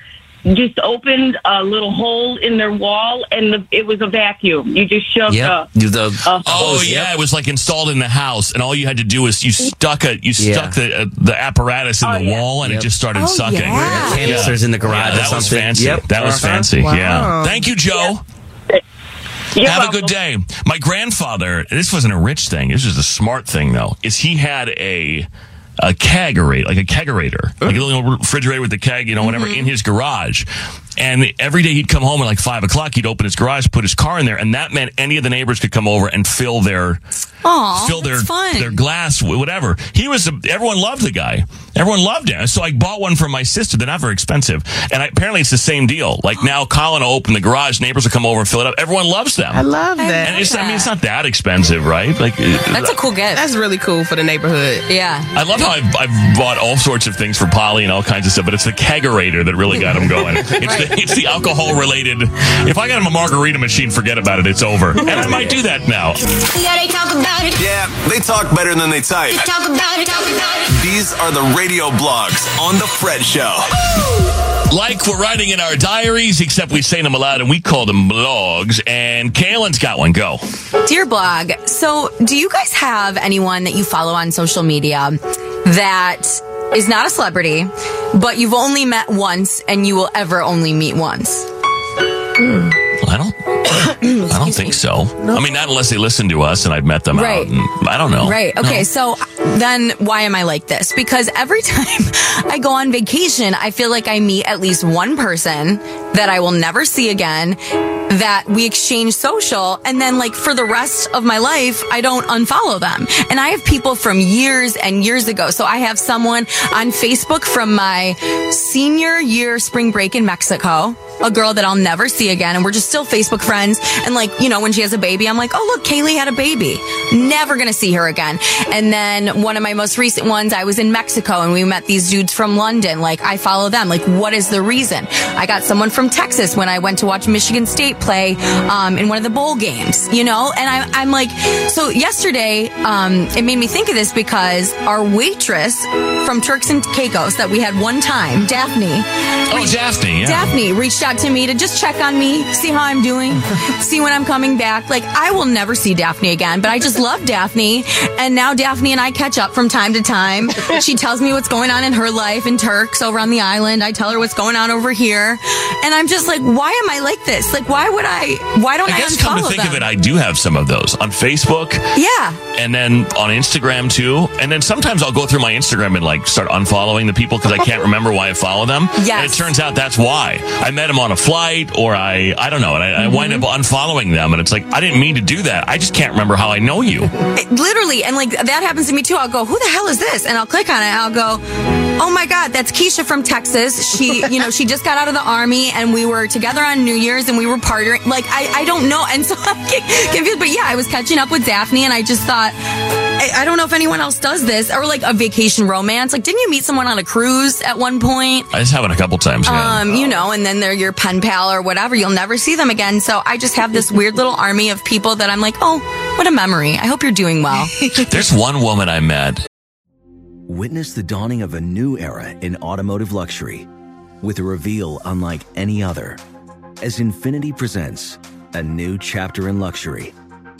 just opened a little hole in their wall, and the, it was a vacuum. You just shoved Yep. a, The, a Oh yeah, it was like installed in the house, and all you had to do was you stuck a you Yeah. stuck the uh, the apparatus in the wall, and it just started Oh, sucking. yeah. Canisters in the garage Yeah, or that was fancy. Yep. That was Uh-huh. fancy. Wow. Yeah. Thank you, Joe. Have a good day. My grandfather, this wasn't a rich thing. This was a smart thing, though. Is he had a a kegerator, like a kegerator, like a little refrigerator with the keg, you know, whatever, mm-hmm. in his garage. And every day he'd come home at like five o'clock. He'd open his garage, put his car in there, and that meant any of the neighbors could come over and fill their Aw, fill their fun. their glass, whatever. He was a, everyone loved the guy. Everyone loved him. So I bought one for my sister. They're not very expensive, and I, apparently it's the same deal. Like now, Colin will open the garage, neighbors will come over and fill it up. Everyone loves them. I love that. And it's, I mean, it's not that expensive, right? Like That's a cool gift. That's really cool for the neighborhood. Yeah. I love how I've, I've bought all sorts of things for Polly and all kinds of stuff, but it's the kegerator that really got him going. It's, the, it's the alcohol related. If I got him a margarita machine, forget about it. It's over. And I might do that now. Yeah, they talk about it. Yeah, they talk better than they type. Talk about it. Talk about it. These are the radio radio blogs on The Fred Show. Like we're writing in our diaries, except we say them aloud and we call them blogs. And Kaylin's got one. Go. Dear blog, so do you guys have anyone that you follow on social media that is not a celebrity, but you've only met once and you will ever only meet once? I don't. I don't think so. I mean, not unless they listen to us and I've met them Right. out. And I don't know. Right. Okay. No. So then why am I like this? Because every time I go on vacation, I feel like I meet at least one person that I will never see again, that we exchange social. And then like for the rest of my life, I don't unfollow them. And I have people from years and years ago. So I have someone on Facebook from my senior year spring break in Mexico. A girl that I'll never see again, and we're just still Facebook friends. And like, you know, when she has a baby, I'm like, oh look, Kaylee had a baby. Never gonna see her again. And then one of my most recent ones, I was in Mexico and we met these dudes from London. Like, I follow them. Like, what is the reason? I got someone from Texas when I went to watch Michigan State play um, in one of the bowl games, you know? And I, I'm like, so yesterday, um, it made me think of this because our waitress from Turks and Caicos that we had one time, Daphne. Oh, Daphne. Yeah. Daphne reached out to me to just check on me, see how I'm doing, see when I'm coming back. Like, I will never see Daphne again, but I just love Daphne. And now Daphne and I catch up from time to time. She tells me what's going on in her life in Turks over on the island. I tell her what's going on over here. And I'm just like, why am I like this? Like, why would I, why don't I, I guess unfollow come to think them? of it, I do have some of those on Facebook. yeah. and then on Instagram too. And then sometimes I'll go through my Instagram and like start unfollowing the people because I can't remember why I follow them. Yeah. And it turns out that's why. I met them on a flight or I, I don't know. And I, I wind Mm-hmm. up unfollowing them. And it's like, I didn't mean to do that. I just can't remember how I know you. It- literally, and like that happens to me too. I'll go, who the hell is this? And I'll click on it. I'll go, oh my god, that's Keisha from Texas. She, you know, she just got out of the army, and we were together on New Year's, and we were partying. Like I, I don't know, and so I'm confused. But yeah, I was catching up with Daphne, and I just thought. I I don't know if anyone else does this or like a vacation romance. Like, didn't you meet someone on a cruise at one point? I just have it a couple times. Yeah. Um, you know, and then they're your pen pal or whatever. You'll never see them again. So I just have this weird little army of people that I'm like, oh, what a memory. I hope you're doing well. There's one woman I met. Witness the dawning of a new era in automotive luxury with a reveal unlike any other as Infiniti presents a new chapter in luxury,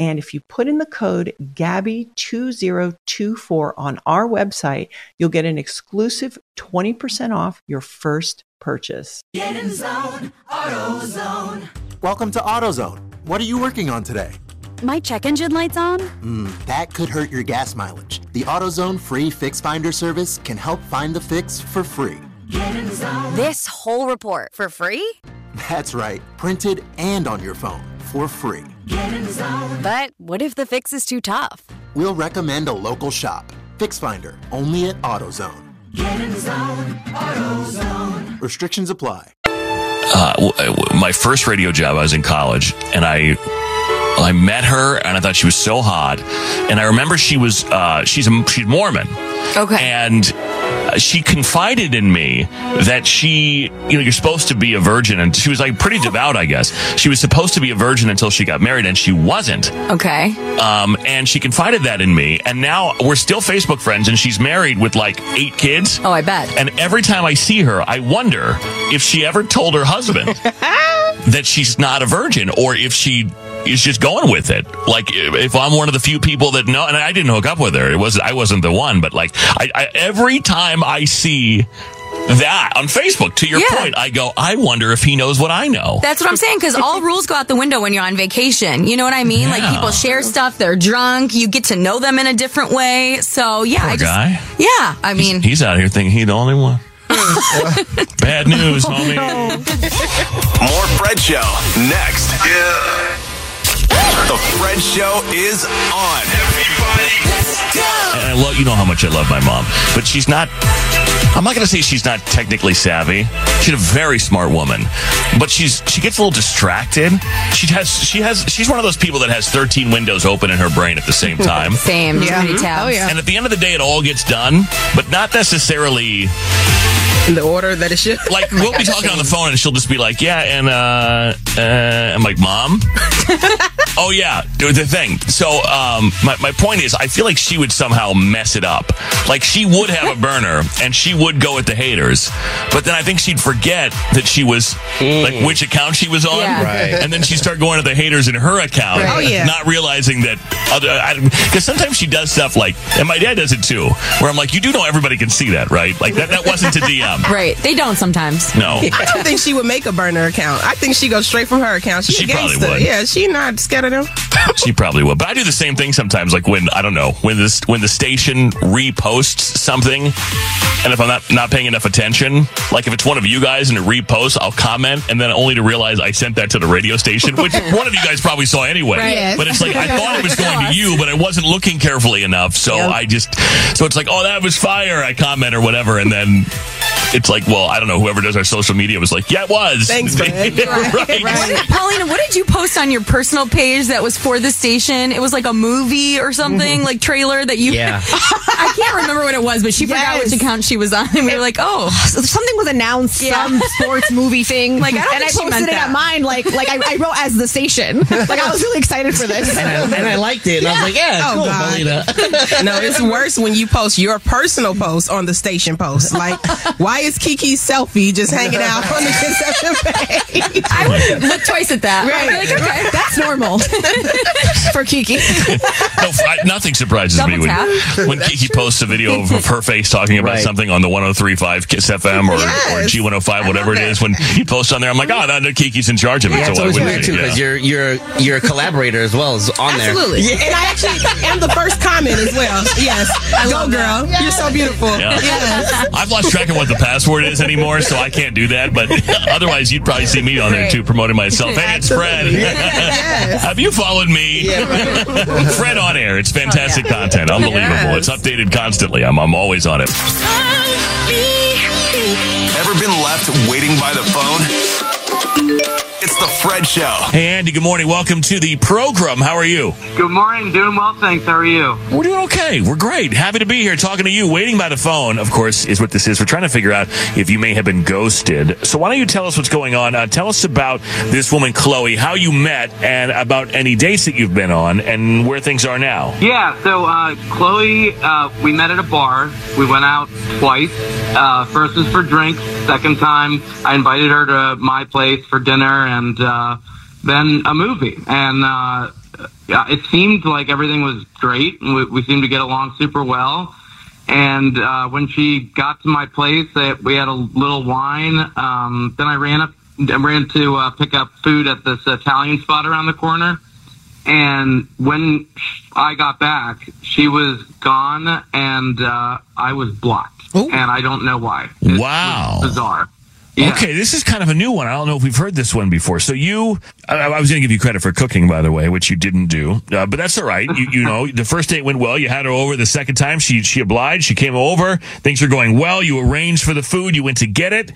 And if you put in the code GABBY2024 on our website, you'll get an exclusive 20% off your first purchase. Get in zone, AutoZone. Welcome to AutoZone. What are you working on today? My check engine light's on? Hmm, that could hurt your gas mileage. The AutoZone free Fix Finder service can help find the fix for free. Get in zone. This whole report for free? That's right, printed and on your phone for free. Get in zone. But what if the fix is too tough? We'll recommend a local shop. Fix Finder, only at AutoZone. Get in zone, AutoZone. Restrictions apply. uh, w- w- my first radio job, I was in college, and I I met her, and I thought she was so hot. And I remember she was uh, she's a, she's Mormon, okay, and uh, she confided in me that she, you know, you're supposed to be a virgin, and she was like pretty devout, I guess. She was supposed to be a virgin until she got married, and she wasn't. Okay. Um, and she confided that in me, and now we're still Facebook friends, and she's married with like eight kids. Oh, I bet. And every time I see her, I wonder if she ever told her husband that she's not a virgin, or if she is just going with it. Like if I'm one of the few people that know, and I didn't hook up with her. It was I wasn't the one, but like I, I every time I see that on Facebook, to your Yeah. point, I go, I wonder if he knows what I know. That's what I'm saying because all rules go out the window when you're on vacation. You know what I mean? Like people share stuff, they're drunk, you get to know them in a different way. So yeah, Poor I just guy. yeah. I mean, He's out here thinking he's the only one. Bad news, oh, homie. More Fred Show next. The Fred Show is on. And I love, you know how much I love my mom, but she's not. I'm not going to say she's not technically savvy. She's a very smart woman, but she's she gets a little distracted. She has she has she's one of those people that has 13 windows open in her brain at the same time. same. Yeah. Many tabs. Oh, yeah. And at the end of the day, it all gets done, but not necessarily In the order that it should. like we'll be talking on the phone and she'll just be like, "Yeah," and uh, uh I'm like, "Mom." oh yeah, do the thing. So um, my my point is, I feel like she would somehow mess it up. Like she would have a burner and she would go at the haters, but then I think she'd forget that she was like which account she was on, Yeah. Right. and then she'd start going to the haters in her account, Right. Oh, yeah. not realizing that other. Because sometimes she does stuff like, and my dad does it too, where I'm like, you do know everybody can see that, right? Like that that wasn't a DM. Right. They don't sometimes. No. I don't think she would make a burner account. I think she goes straight from her account. She's She a probably would. Yeah, she not scared of them. She probably would. but I do the same thing sometimes. Like when I don't know when this when the station reposts something, and if I'm not not paying enough attention, like if it's one of you guys and it reposts, I'll comment, and then only to realize I sent that to the radio station, which one of you guys probably saw anyway. Right. Yes. But it's like I thought it was going to you, but I wasn't looking carefully enough, so I just so it's like, oh, that was fire. I comment or whatever, and then. It's like, well, I don't know. Whoever does our social media was like, yeah, it was. Thanks, man. right. What did- Paulina, what did you post on your personal page that was for the station? It was like a movie or something, mm-hmm. like trailer that you. Yeah. I can't remember what it was, but she forgot which account she was on, and we were like, oh. Something was announced, Yeah. some sports movie thing. Like, I don't and I think she posted meant it that. at mine, like like I, I wrote as the station. Like I was really excited for this. And I, and I liked it. And I was like, yeah, Oh, cool, God. Paulina. no, it's worse when you post your personal post on the station post. Like, why is Kiki's selfie just hanging out on the conception page? I wouldn't look twice at that. I'd be like, okay. That's normal for Kiki. No, I, nothing surprises Double me when, tap. when Kiki posts a video of, of her face talking about Right. something on the 103.5 Kiss FM or, or G105, whatever it is. When you post on there, I'm like, oh, no, no, Kiki's in charge of it. Yeah, so it's always weird too because yeah. you're you're you're a collaborator as well as on there. Absolutely. And I actually am the first comment as well. Yes. Go, girl. You're so beautiful. Yeah. Yes. I've lost track of what the password is anymore, so I can't do that. But otherwise, you'd probably see me on there too, promoting myself. Hey, it's Fred. Yes. Have you followed me? Fred on air. It's fantastic oh, content. Unbelievable. Yes. It's updated constantly. I'm, I'm always on it. Ever been left waiting by the phone? It's The Fred Show. Hey, Andy, good morning. Welcome to the program. How are you? Good morning. Doing well, thanks. How are you? We're doing okay. We're great. Happy to be here talking to you. Waiting by the phone, of course, is what this is. We're trying to figure out if you may have been ghosted. So why don't you tell us what's going on? Uh, tell us about this woman, Chloe, how you met, and about any dates that you've been on, and where things are now. Yeah, so uh, Chloe, uh, we met at a bar. We went out twice. Uh, first was for drinks. Second time, I invited her to my place for dinner, and uh, then a movie. And uh, yeah, it seemed like everything was great. We, we seemed to get along super well. And uh, when she got to my place, uh, we had a little wine. Um, then I ran up, I ran to uh, pick up food at this Italian spot around the corner. And when I got back, she was gone, and uh, I was blocked. And I don't know why. It Wow. was bizarre. Okay, this is kind of a new one. I don't know if we've heard this one before. So you, I, I was going to give you credit for cooking, by the way, which you didn't do, uh, but that's all right. You, you know, the first date went well. You had her over. The second time, she she obliged. She came over. Things are going well. You arranged for the food. You went to get it.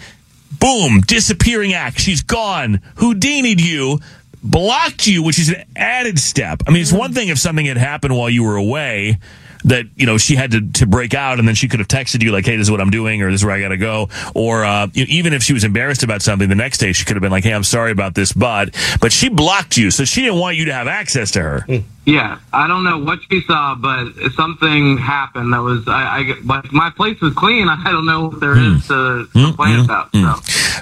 Boom, disappearing act. She's gone. Houdini'd you. Blocked you, which is an added step. I mean, it's one thing if something had happened while you were away that you know she had to, to break out and then she could have texted you like hey this is what i'm doing or this is where i gotta go or uh, you know, even if she was embarrassed about something the next day she could have been like hey i'm sorry about this but but she blocked you so she didn't want you to have access to her Yeah, I don't know what she saw, but something happened that was I. I my place was clean. I don't know what there is to complain about. So.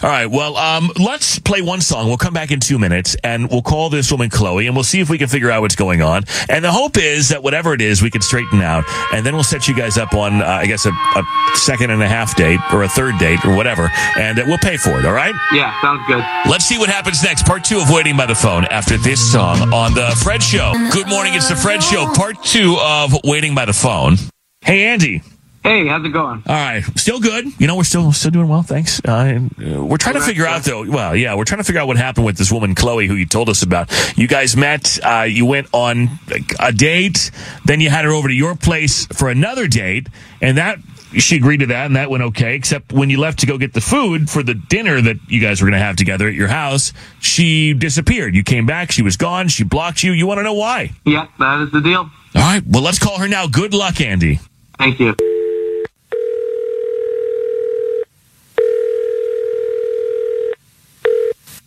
all right well um, let's play one song we'll come back in two minutes and we'll call this woman chloe and we'll see if we can figure out what's going on and the hope is that whatever it is we can straighten out and then we'll set you guys up on uh, i guess a, a second and a half date or a third date or whatever and uh, we'll pay for it all right Yeah, sounds good. Let's see what happens next. Part two of Waiting by the Phone after this song on The Fred Show. Good morning. It's The Fred Show. Part two of Waiting by the Phone. Hey, Andy. Hey, how's it going? All right. Still good. You know, we're still still doing well. Thanks. Uh, we're trying to figure out, though. Well, yeah, we're trying to figure out what happened with this woman, Chloe, who you told us about. You guys met. Uh, you went on a date. Then you had her over to your place for another date. And that she agreed to that and that went okay except when you left to go get the food for the dinner that you guys were going to have together at your house she disappeared you came back she was gone she blocked you you want to know why Yeah, that is the deal. all right well let's call her now good luck andy Thank you.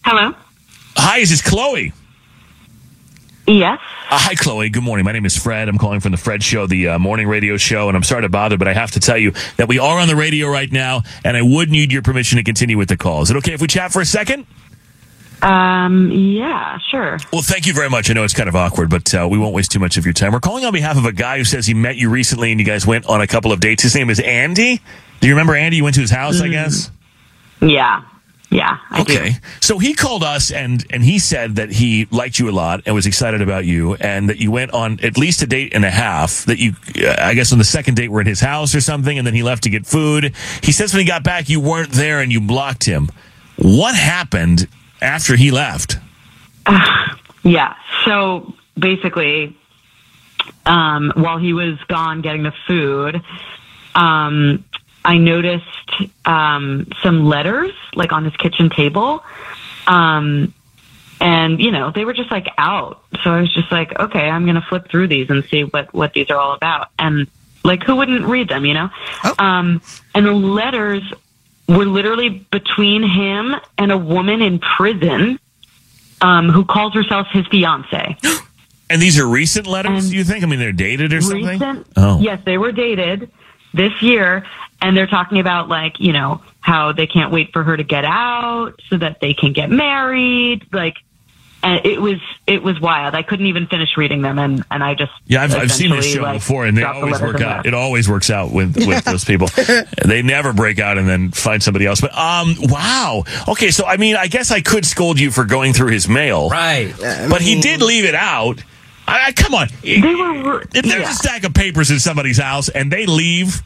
Hello. hi this is this chloe Yes. Uh, hi, Chloe. Good morning. My name is Fred. I'm calling from the Fred Show, the uh, morning radio show, and I'm sorry to bother, but I have to tell you that we are on the radio right now, and I would need your permission to continue with the call. Is it okay if we chat for a second? Um. Yeah. Sure. Well, thank you very much. I know it's kind of awkward, but uh, we won't waste too much of your time. We're calling on behalf of a guy who says he met you recently and you guys went on a couple of dates. His name is Andy. Do you remember Andy? You went to his house, I guess? Yeah. Yeah. I okay. So he called us and and he said that he liked you a lot and was excited about you and that you went on at least a date and a half that you uh, I guess on the second date were at his house or something and then he left to get food. He says when he got back you weren't there and you blocked him. What happened after he left? Yeah. So basically, um, while he was gone getting the food, um, I noticed um, some letters like on his kitchen table. Um, and you know, they were just like out. So I was just like, okay, I'm going to flip through these and see what, what these are all about. And like, who wouldn't read them, you know? Um, and the letters were literally between him and a woman in prison, um, who calls herself his fiance. And these are recent letters, do you think? I mean, they're dated or something? Oh. Yes, they were dated this year, and they're talking about like you know how they can't wait for her to get out so that they can get married. Like, and it was it was wild. I couldn't even finish reading them, and and I just Yeah, I've, I've seen this show like, before, and they always letters work out. left. It always works out with with those people. they never break out and then find somebody else. But um, wow. Okay, so I mean, I guess I could scold you for going through his mail, right? But he did leave it out. I, I, come on, They were if there's a stack of papers in somebody's house and they leave,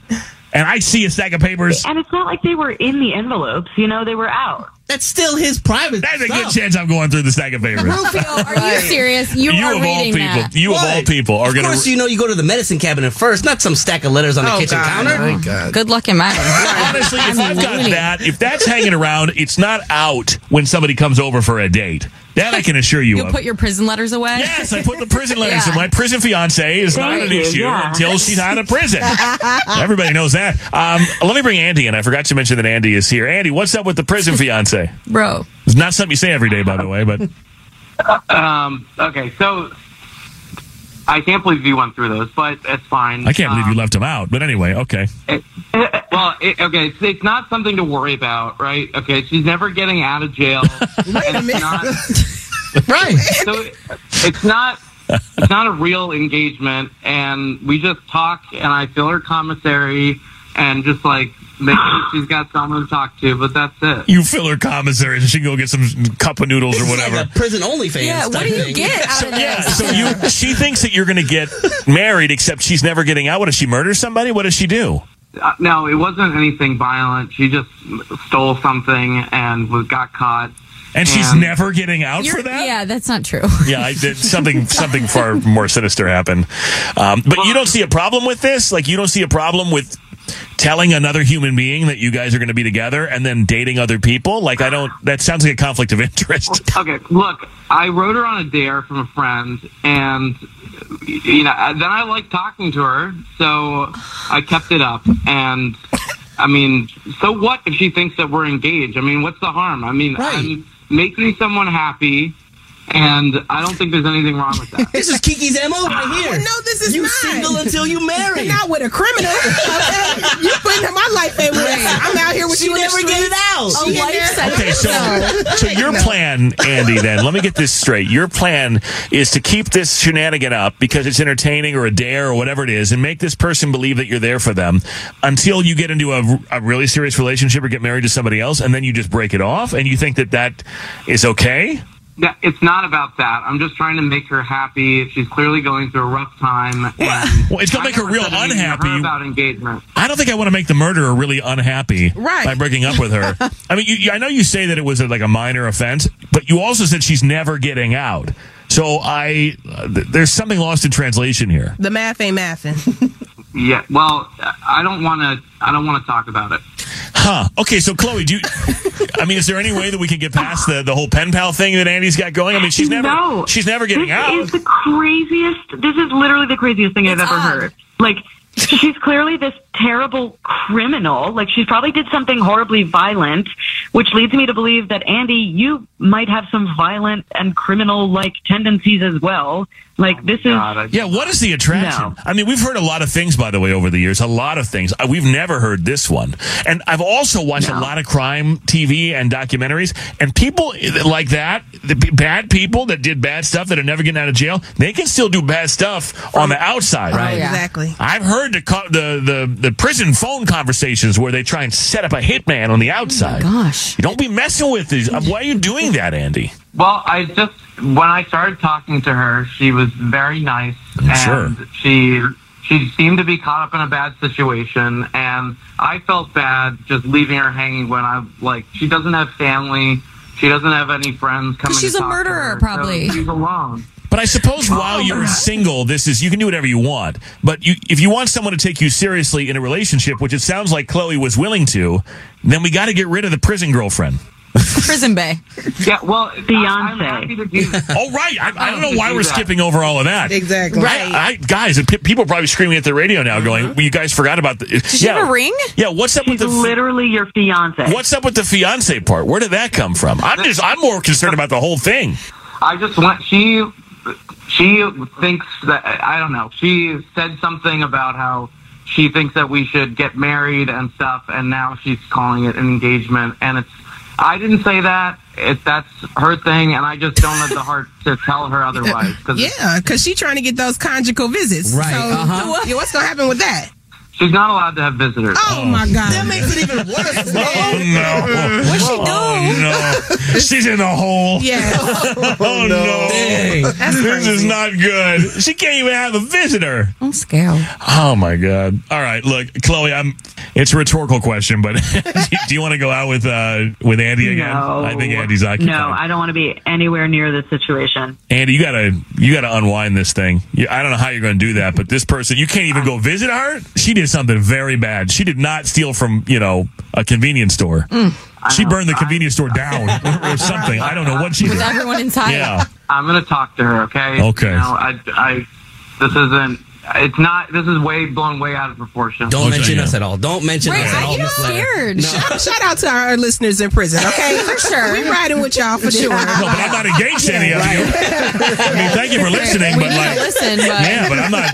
and I see a stack of papers, And it's not like they were in the envelopes, you know, they were out. That's still his private. That's a good chance I'm going through the stack of papers. Rufio, are you serious? You, You are of all people, that. you of all people are going. Of going course, to. you know you go to the medicine cabinet first, not some stack of letters on the Oh, kitchen God. counter. My God. Good luck in mine. Honestly, if I'm I've got that, if that's hanging around, it's not out when somebody comes over for a date. That I can assure you You'll of. put your prison letters away. Yes, I put the prison letters. Yeah. So my prison fiance is not Thank an you, issue yeah. until she's out of prison. Everybody knows that. Um, let me bring Andy in. I forgot to mention that Andy is here. Andy, what's up with the prison fiance? Bro. It's not something you say every day, by the way, but Um, okay, so I can't believe you went through those, but it's fine. I can't believe you Um, left him out. But anyway, okay. it- well, it, okay, it's, it's not something to worry about, right? Okay, she's never getting out of jail. Wait a It's minute. not- Right. so it- it's not it's not a real engagement and we just talk and i fill her commissary and just like make sure she's got someone to talk to but that's it You fill her commissary so she can go get some cup of noodles or whatever. like a prison OnlyFans. Yeah, what do you thing. get out So of this? yeah, so you she thinks that you're going to get married, except she's never getting out. What does she murder somebody? What does she do? uh, no it wasn't anything violent she just stole something and was got caught And she's And- never getting out for that. Yeah, that's not true. Yeah, I did something something far more sinister happened. Um, but you don't see a problem with this? Like you don't see a problem with telling another human being that you guys are going to be together and then dating other people? Like I don't. That sounds like a conflict of interest. okay look i wrote her on a dare from a friend and you know then i liked talking to her so i kept it up and i mean so what if she thinks that we're engaged i mean what's the harm i mean Right. i'm making someone happy and i don't think there's anything wrong with that This is Kiki's MO right oh, here. Well, no, this is you not. single until you marry. Not with a criminal. Okay? you putting my life at risk. I'm out here with She you in the never get it out. She A in life there- sentence. Okay, so so your plan, Andy, then let me get this straight. Your plan is to keep this shenanigan up because it's entertaining or a dare or whatever it is, and make this person believe that you're there for them until you get into a, a really serious relationship or get married to somebody else, and then you just break it off. And you think that that is okay? Yeah, it's not about that. I'm just trying to make her happy. She's clearly going through a rough time. And Well, it's gonna make her real said anything to her unhappy. about engagement. I don't think I want to make the murderer really unhappy Right. by breaking up with her. I mean, you, you- I know you say that it was a, like a minor offense, but you also said she's never getting out. So I, uh, th- there's something lost in translation here. The math ain't mathing. Yeah, well, I don't want to. I don't want to talk about it. Huh. Okay, so Chloe, do you, I mean, is there any way that we can get past the, the whole pen pal thing that Andy's got going? I mean, she's never No. she's never getting this out. is the craziest. This is literally the craziest thing I've It's ever odd. heard. Like, she's clearly this terrible criminal. Like, she probably did something horribly violent, which leads me to believe that Andy, you might have some violent and criminal-like tendencies as well. Like, this is. God, I- Yeah, what is the attraction? No. I mean, we've heard a lot of things, by the way, over the years. A lot of things. Uh, We've never heard this one. And I've also watched a lot of crime TV and documentaries. And people like that, the bad people that did bad stuff that are never getting out of jail, they can still do bad stuff on the outside. Right. yeah. Exactly. I've heard the, co- the the the prison phone conversations where they try and set up a hitman on the outside. Gosh. You don't be messing with these. uh, Why are you doing that, Andy? Well, I just when I started talking to her, she was very nice, and sure. she she seemed to be caught up in a bad situation, and I felt bad just leaving her hanging when I like she doesn't have family, she doesn't have any friends coming. she's to a talk to murderer, her, so probably. she's alone. But I suppose oh, while you're single, this is you can do whatever you want. But you, if you want someone to take you seriously in a relationship, which it sounds like Chloe was willing to, then we got to get rid of the prison girlfriend. Prison Bay. Yeah, well, Beyonce. I, am happy to do. Oh right, I, I don't know why we're skipping over all of that. Exactly. I, I, guys, pe- people are probably screaming at the radio now, going, well, "You guys forgot about the." Did she have a ring? Yeah, what's up She's with the? literally your fiance. What's up with the fiance part? Where did that come from? I'm just, I'm more concerned about the whole thing. I just want she she thinks that I don't know. She said something about how she thinks that we should get married and stuff, and now she's calling it an engagement. And it's I didn't say that. It, that's her thing, and I just don't have the heart to tell her otherwise. Cause Yeah, because she's trying to get those conjugal visits. Right, So, uh-huh. yeah, what's going to happen with that? She's not allowed to have visitors. Oh, my God. That makes it even worse. Oh no! What'd she do? Oh no! She's in the hole. Yeah. Oh no! That's this crazy. is not good. She can't even have a visitor. I'm scared. Oh my god! All right, look, Chloe. I'm. It's a rhetorical question, but do you want to go out with uh with Andy again? No. I think Andy's occupied. No, I don't want to be anywhere near this situation. Andy, you gotta you gotta unwind this thing. I don't know how you're gonna do that, but this person, you can't even go visit her. She did something very bad. She did not steal from you know a convenience store. Mm. She burned the convenience store down or something. I don't know what she did. With everyone inside. Yeah. I'm gonna talk to her. Okay. Okay. You know, I, I, this isn't. It's not. This is way blown way out of proportion. Don't mention us at all. Don't mention Wait, us at all. get Miss scared. Shout, shout out to our listeners in prison, okay? For sure. We're riding with y'all for sure. No, but I'm not engaged to any of you. I mean, thank you for listening, We but need to like, listen, but yeah, but I'm not.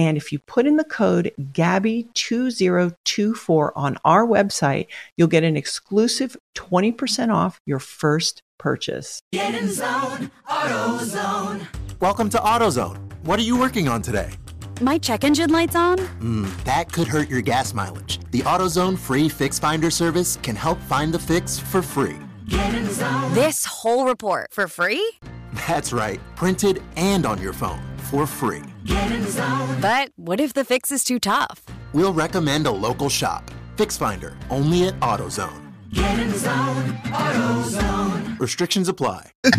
And if you put in the code GABBY2024 on our website, you'll get an exclusive 20% off your first purchase. Get in zone, AutoZone. Welcome to AutoZone. What are you working on today? My check engine light's on? Hmm, that could hurt your gas mileage. The AutoZone free Fix Finder service can help find the fix for free. Get in zone. This whole report for free? That's right, printed and on your phone for free. Get in zone. But what if the fix is too tough? We'll recommend a local shop. Fix Finder, only at AutoZone. Get in zone, AutoZone. Restrictions apply.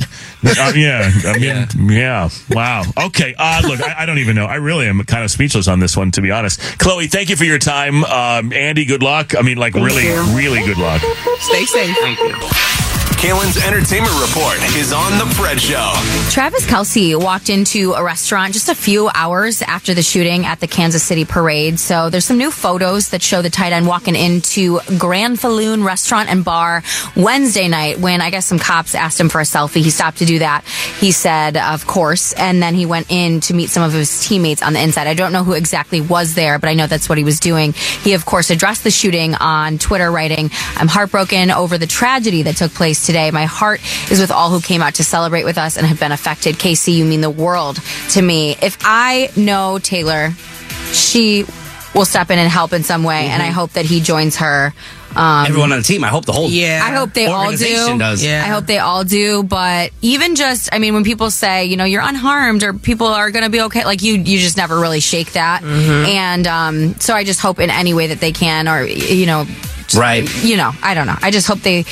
Uh, yeah, I mean, yeah. Wow. Okay. Uh, look, I, I don't even know. I really am kind of speechless on this one, to be honest. Chloe, thank you for your time. Um, Andy, good luck. I mean, like, really, really good luck. Stay safe. Thank you. Kalen's entertainment report is on the Fred Show. Travis Kelce walked into a restaurant just a few hours after the shooting at the Kansas City parade. So there's some new photos that show the tight end walking into Grand Falloon restaurant and bar Wednesday night when I guess some cops asked him for a selfie. He stopped to do that. He said, of course. And then he went in to meet some of his teammates on the inside. I don't know who exactly was there, but I know that's what he was doing. He, of course, addressed the shooting on Twitter, writing, I'm heartbroken over the tragedy that took place today. My heart is with all who came out to celebrate with us and have been affected. KC, you mean the world to me. If I know Taylor, she will step in and help in some way, and I hope that he joins her. Um, Everyone on the team. I hope the whole yeah. I hope they all do. organization does. I hope they all do. But even just, I mean, when people say, you know, you're unharmed or people are going to be okay, like you, you just never really shake that. Mhm. And um, so I just hope in any way that they can, or you know, Right. you know, I don't know. I just hope they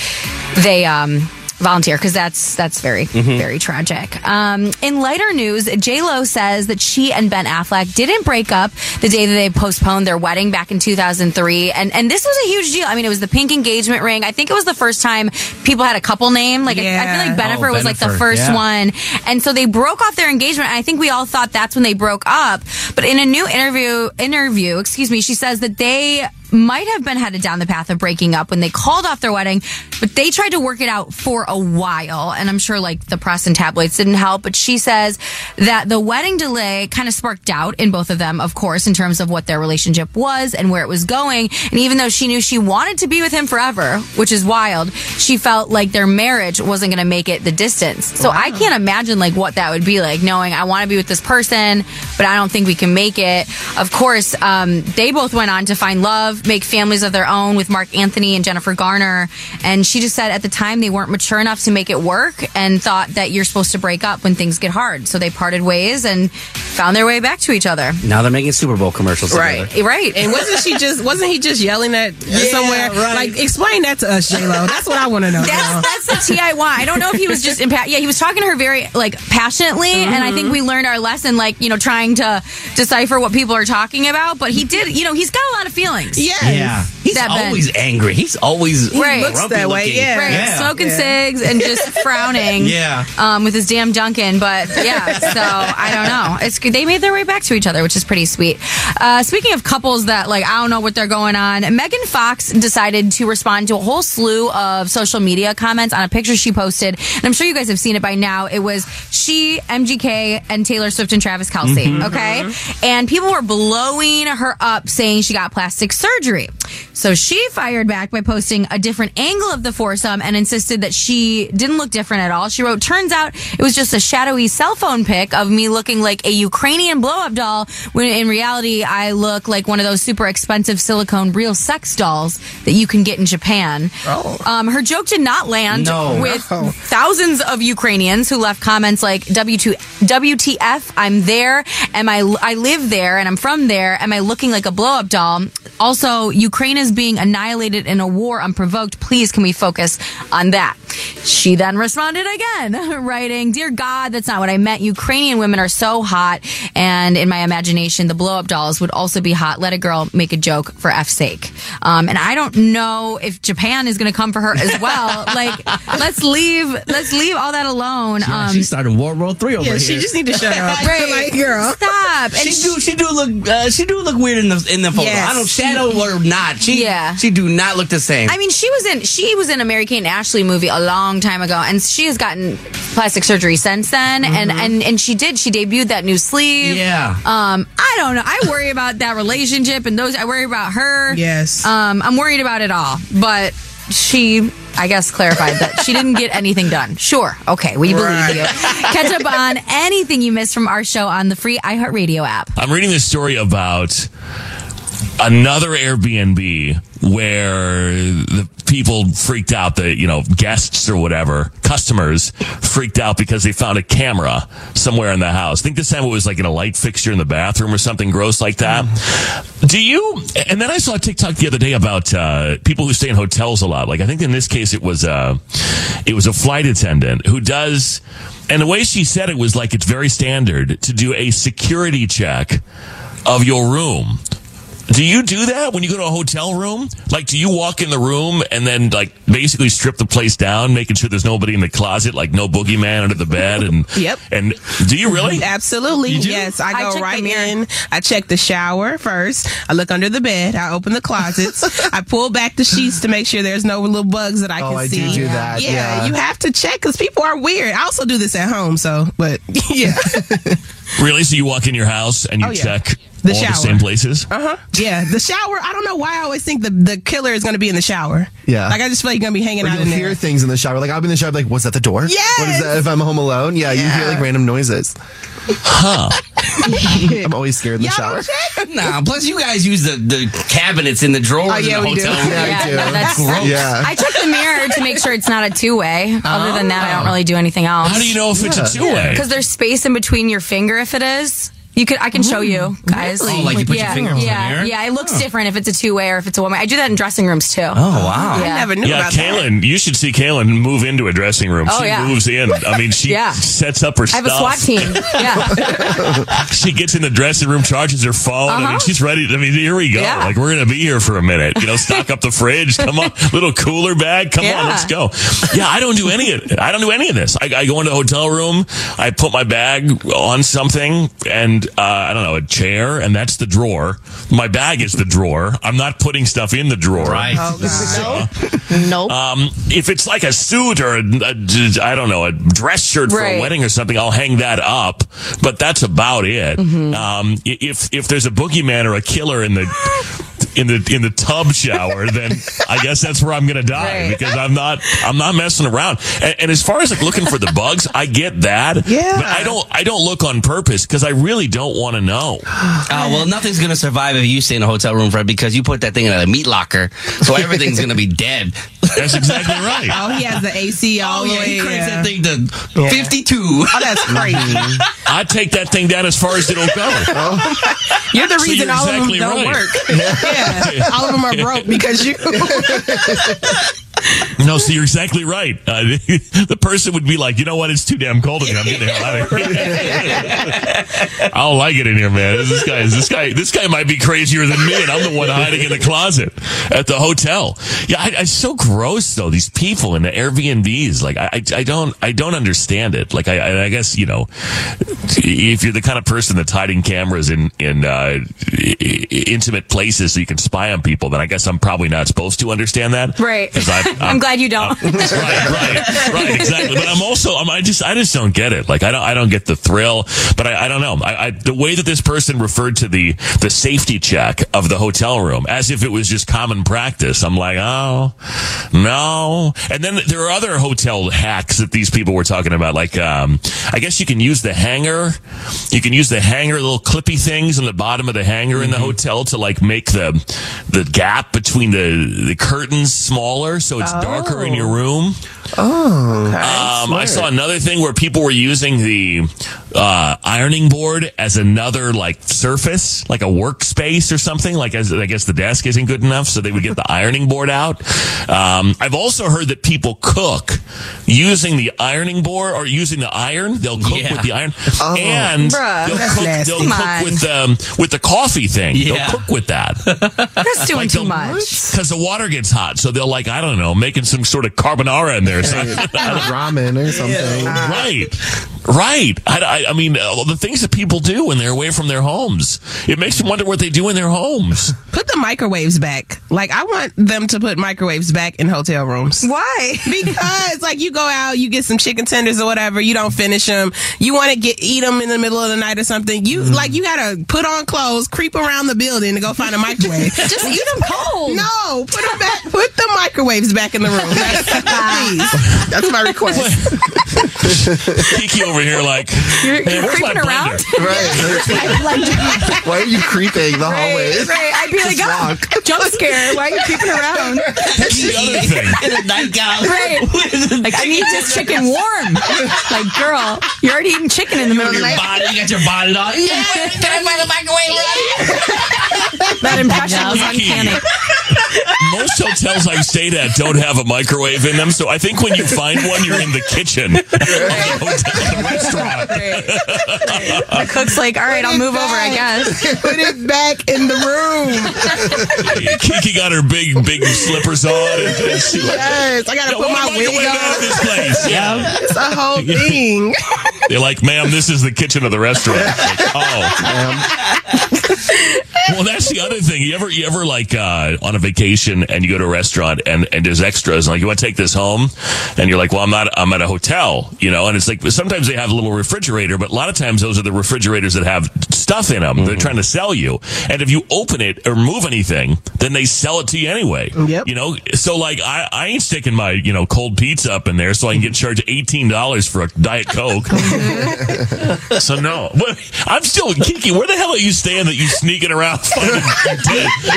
they um volunteer because that's that's very Mhm. very tragic. Um, in lighter news, J Lo says that she and Ben Affleck didn't break up the day that they postponed their wedding back in 2003, and and this was a huge deal. I mean, it was the pink engagement ring. I think it was the first time people had a couple name. Like I- I feel like Bennifer Oh, was like the first yeah. one, and so they broke off their engagement. And I think we all thought that's when they broke up. But in a new interview, interview, excuse me, she says that they might have been headed down the path of breaking up when they called off their wedding, but they tried to work it out for a while. And I'm sure like the press and tabloids didn't help, but she says that the wedding delay kind of sparked doubt in both of them, of course, in terms of what their relationship was and where it was going. And even though she knew she wanted to be with him forever, which is wild, she felt like their marriage wasn't going to make it the distance. So I can't imagine like what that would be like knowing I want to be with this person, but I don't think we can make it. Of course, um, they both went on to find love, make families of their own with Marc Anthony and Jennifer Garner. And she just said at the time they weren't mature enough to make it work and thought that you're supposed to break up when things get hard. So they parted ways and found their way back to each other. Now they're making Super Bowl commercials Right. together. Right. And wasn't she just wasn't he just yelling at somewhere? right. Like explain that to us, J Lo. That's what I want to know. now. That's, that's the TI. I don't know if he was just impact. Yeah, he was talking to her very like passionately, and I think mm-hmm. we learned our lesson, like you know, trying to decipher what people are talking about. But he did, you know, he's got a lot of feelings. Yeah. Yes. Yeah. He's That always angry. He's always Right. grumpy Looks that way, looking. yeah. Right. Smoking cigs and just frowning. Yeah. Um, with his damn Dunkin', but yeah. So I don't know. It's. They made their way back to each other, which is pretty sweet. Uh, speaking of couples that like I don't know what they're going on, Megan Fox decided to respond to a whole slew of social media comments on a picture she posted, and I'm sure you guys have seen it by now. It was she, MGK, and Taylor Swift and Travis Kelce. Mhm. Okay, and people were blowing her up, saying she got plastic surgery. So she fired back by posting a different angle of the foursome and insisted that she didn't look different at all. She wrote, Turns out it was just a shadowy cell phone pic of me looking like a Ukrainian blow up doll, when in reality, I look like one of those super expensive silicone real sex dolls that you can get in Japan. Oh. Um, her joke did not land No. with No. thousands of Ukrainians who left comments like W2, WTF, I'm there. Am I, I live there and I'm from there. Am I looking like a blow up doll? Also, Ukraine is being annihilated in a war unprovoked. Please, can we focus on that? She then responded again, writing, Dear God, that's not what I meant. Ukrainian women are so hot. And in my imagination, the blow up dolls would also be hot. Let a girl make a joke for F's sake. Um, and I don't know if Japan is going to come for her as well. like, let's leave, let's leave all that alone. Um, she started World War Three over Yeah, here. she just need to shut up. Right. like, girl. Stop. She do she do look uh, she do look weird in the in the photo. Yes. I don't shadow or not. She Yeah. she do not look the same. I mean, she was in she was in a Mary Kate and Ashley movie a long time ago, and she has gotten plastic surgery since then. And and and she did. She debuted that new sleeve. Yeah. Um, I don't know. I worry about that relationship and those. I worry about her. Yes. Um, I'm worried about it all, but. She, I guess, clarified that she didn't get anything done. Sure. Okay. We believe Right. you. Catch up on anything you missed from our show on the free iHeartRadio app. I'm reading this story about another Airbnb where the people freaked out, the, you know, guests or whatever, customers freaked out because they found a camera somewhere in the house. I think this time it was like in a light fixture in the bathroom or something gross like that. Do you, and then I saw a TikTok the other day about, uh, people who stay in hotels a lot. Like I think in this case it was, uh, it was a flight attendant who does, and the way she said it was like it's very standard to do a security check of your room Do you do that when you go to a hotel room? Like, do you walk in the room and then like basically strip the place down, making sure there's nobody in the closet, like no boogeyman under the bed? And Yep. And do you really? Absolutely. You? Yes, I I go check the right in. I check the shower first. I look under the bed. I open the closets. I pull back the sheets to make sure there's no little bugs that I Oh, can I do see. do that, yeah. you have to check because people are weird. I also do this at home, so but yeah, Really? So you walk in your house and you Oh, yeah. check The all shower. the same places? uh huh, yeah. The shower. I don't know why I always think the the killer is going to be in the shower. Yeah. like I just feel like you're going to be hanging Or out you'll in hear there. things in the shower. Like I'll be in the shower, like, was that the door? Yes! What is that? If I'm home alone, yeah, you hear like random noises. Huh. I'm always scared in the shower. Nah, plus you guys use the, the cabinets in the drawers Oh, yeah, in the we do. hotel. Yeah, I do. no, that's Gross. Yeah. I check the mirror to make sure it's not a two way. Other than that, I don't really do anything else. How do you know if it's a two way? Because there's space in between your finger if it is. You could, I can show you guys. Oh, like you put your yeah, finger on the yeah, mirror? yeah. It looks different if it's a two way or if it's a one way. I do that in dressing rooms too. Oh, wow. Yeah. I never knew Yeah, about that. Kaylin, you should see Kaylin move into a dressing room. Oh, she yeah. moves in. I mean, she Yeah. sets up her I have a SWAT team. Yeah. she gets in the dressing room, charges her phone. I mean, Uh-huh. she's ready. I mean, here we go. Yeah. Like, we're going to be here for a minute. You know, stock up the fridge. Come on. Little cooler bag. Come on, Yeah. let's go. Yeah, I don't do any of it. I don't do any of this. I, I go into a hotel room. I put my bag on something and, uh, I don't know, a chair, and that's the drawer. My bag is the drawer. I'm not putting stuff in the drawer. Right. Oh, Nope. Um, if it's like a suit or a, a, I don't know, a dress shirt for a wedding or something, I'll hang that up. But that's about it. Mm-hmm. Um, if if there's a boogeyman or a killer in the in the in the tub shower, then I guess that's where I'm gonna die Right. because I'm not I'm not messing around. And, and as far as like looking for the bugs, I get that. Yeah. But I don't I don't look on purpose because I really don't want to know. Oh, well, nothing's going to survive if you stay in a hotel room, Fred, because you put that thing in a meat locker. So everything's going to be dead. That's exactly right. Oh, he has the AC oh, all Oh, the yeah, way. he cranks yeah. that thing to 52. Oh, that's crazy. Mm-hmm. I take that thing down as far as it'll go. You're the So reason you're all exactly of them don't right. work. yeah, all of them are broke because you. No, so you're exactly right. Uh, the person would be like, you know what? It's too damn cold in here. I'm getting the hell out of here. I don't like it in here, man. This guy is this guy. This guy might be crazier than me, and I'm the one hiding in the closet at the hotel. Yeah, I, it's so gross though. These people in the Airbnbs, like I, I, don't, I don't understand it. Like I, I, guess you know, if you're the kind of person that's hiding cameras in in uh, intimate places so you can spy on people, then I guess I'm probably not supposed to understand that. Right. 'Cause I- I'm glad you don't. right, right, right, exactly. But I'm also, I'm, I just, I just don't get it. Like, I don't, I don't get the thrill. But I, I don't know. I, I, the way that this person referred to the the safety check of the hotel room as if it was just common practice, I'm like, oh no. And then there are other hotel hacks that these people were talking about. Like, um, I guess you can use the hanger. You can use the hanger, little clippy things on the bottom of the hanger in the hotel to like make the the gap between the the curtains smaller, so it's darker in your oh. room. Oh, Um, I saw another thing where people were using the uh, ironing board as another like surface, like a workspace or something. Like as I guess the desk isn't good enough, so they would get the ironing board out. Um, I've also heard that people cook using the ironing board or using the iron. They'll cook Yeah. with the iron, and Bruh. they'll cook, they'll cook on. with um, with the coffee thing. Yeah. They'll cook with that. That's doing Like too much. Because the water gets hot, so they'll like I don't know, making some sort of carbonara in there. Or something. ramen or something. right, right. I, I, I mean, uh, the things that people do when they're away from their homes, it makes you wonder what they do in their homes. Put the microwaves back. Like I want them to put microwaves back in hotel rooms. Why? Because like you go out, you get some chicken tenders or whatever, you don't finish them. You want to get eat them in the middle of the night or something. You like you gotta put on clothes, creep around the building to go find a microwave. Just eat them cold. no, put them back. Put the microwaves back in the room. That's, please. That's my request. Kiki over here, like, You're, you're where's my creeping around. Right. Why are you creeping the hallways? Right, right. I'd be like, Just oh, walk. jump scare. Why are you creeping around? That's the other thing. in a nightgown. Right. Like I need this chicken warm. Like girl, you're already eating chicken in the middle of the Your night. body, you got your bonnet on. Yeah, can I find the microwave? That impression was uncanny. most hotels I've stayed at don't have a microwave in them, so I think when you find one, you're in the kitchen of the hotel, the restaurant. The cook's like, all right, I'll move over, I guess. Put it back in the room. Kiki got her big, big slippers on, and, and she like, Yes, I gotta "Yeah, put what my microwave wig out on. of this place. Yeah. It's a whole thing. They're like, ma'am, this is the kitchen of the restaurant. Like, oh, well, that's the other thing. You ever, you ever like uh, on a vacation and you go to a restaurant and and there's extras like you want to take this home, and you're like, well, I'm not, I'm at a hotel, you know, and it's like sometimes they have a little refrigerator, but a lot of times those are the refrigerators that have stuff in them. They're trying to sell you, and if you open it or move anything, then they sell it to you anyway. Yep. You know, so like I, I ain't sticking my you know cold pizza up in there so I can get charged eighteen dollars for a diet coke. so no, But I'm still Kiki. Where the hell are you staying that you sneaking around finding,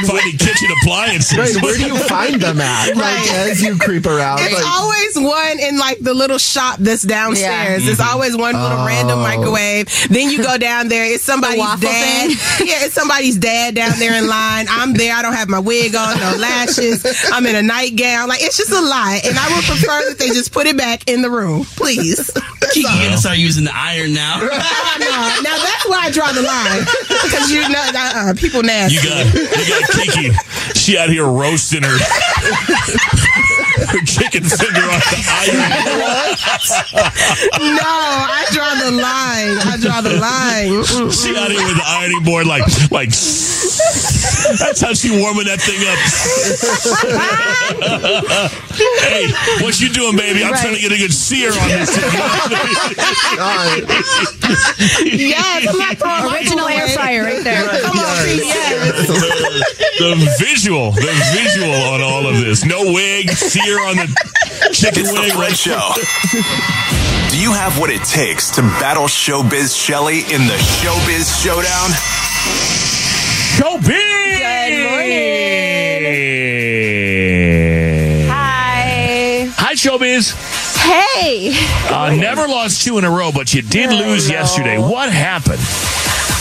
finding kitchen appliances? Right, where do you find them at? Like as you creep around, There's like always one in like the little shop that's downstairs. There's mm-hmm. always one little Oh. random microwave. Then you go down there, it's somebody's waffle dad. Yeah, it's somebody's dad down there in line. I'm there. I don't have my wig on, no lashes. I'm in a nightgown. Like it's just a lie. And I would prefer that they just put it back in the room, please. Kiki gonna start using the iron now. no, now that's why I draw the line because you know uh, people nasty. You got you got Kiki. She out here roasting her her chicken finger on the iron. no, I draw the line. I draw the line. She out here with the ironing board, like like. That's how she warming that thing up. hey, what you doing, baby? I'm trying to get a good sear on this. Yes, I'm not throwing Original air microwave. fryer right there. Come on, Pete, yes. the visual, the visual on all of this. No wig, sear on the chicken It's the wing. Fred Show. Do you have what it takes to battle Showbiz Shelly in the Showbiz Showdown? Showbiz! Good morning. Hi. Hi, Showbiz. Hey. Uh, never lost two in a row, but you did lose yesterday. What happened?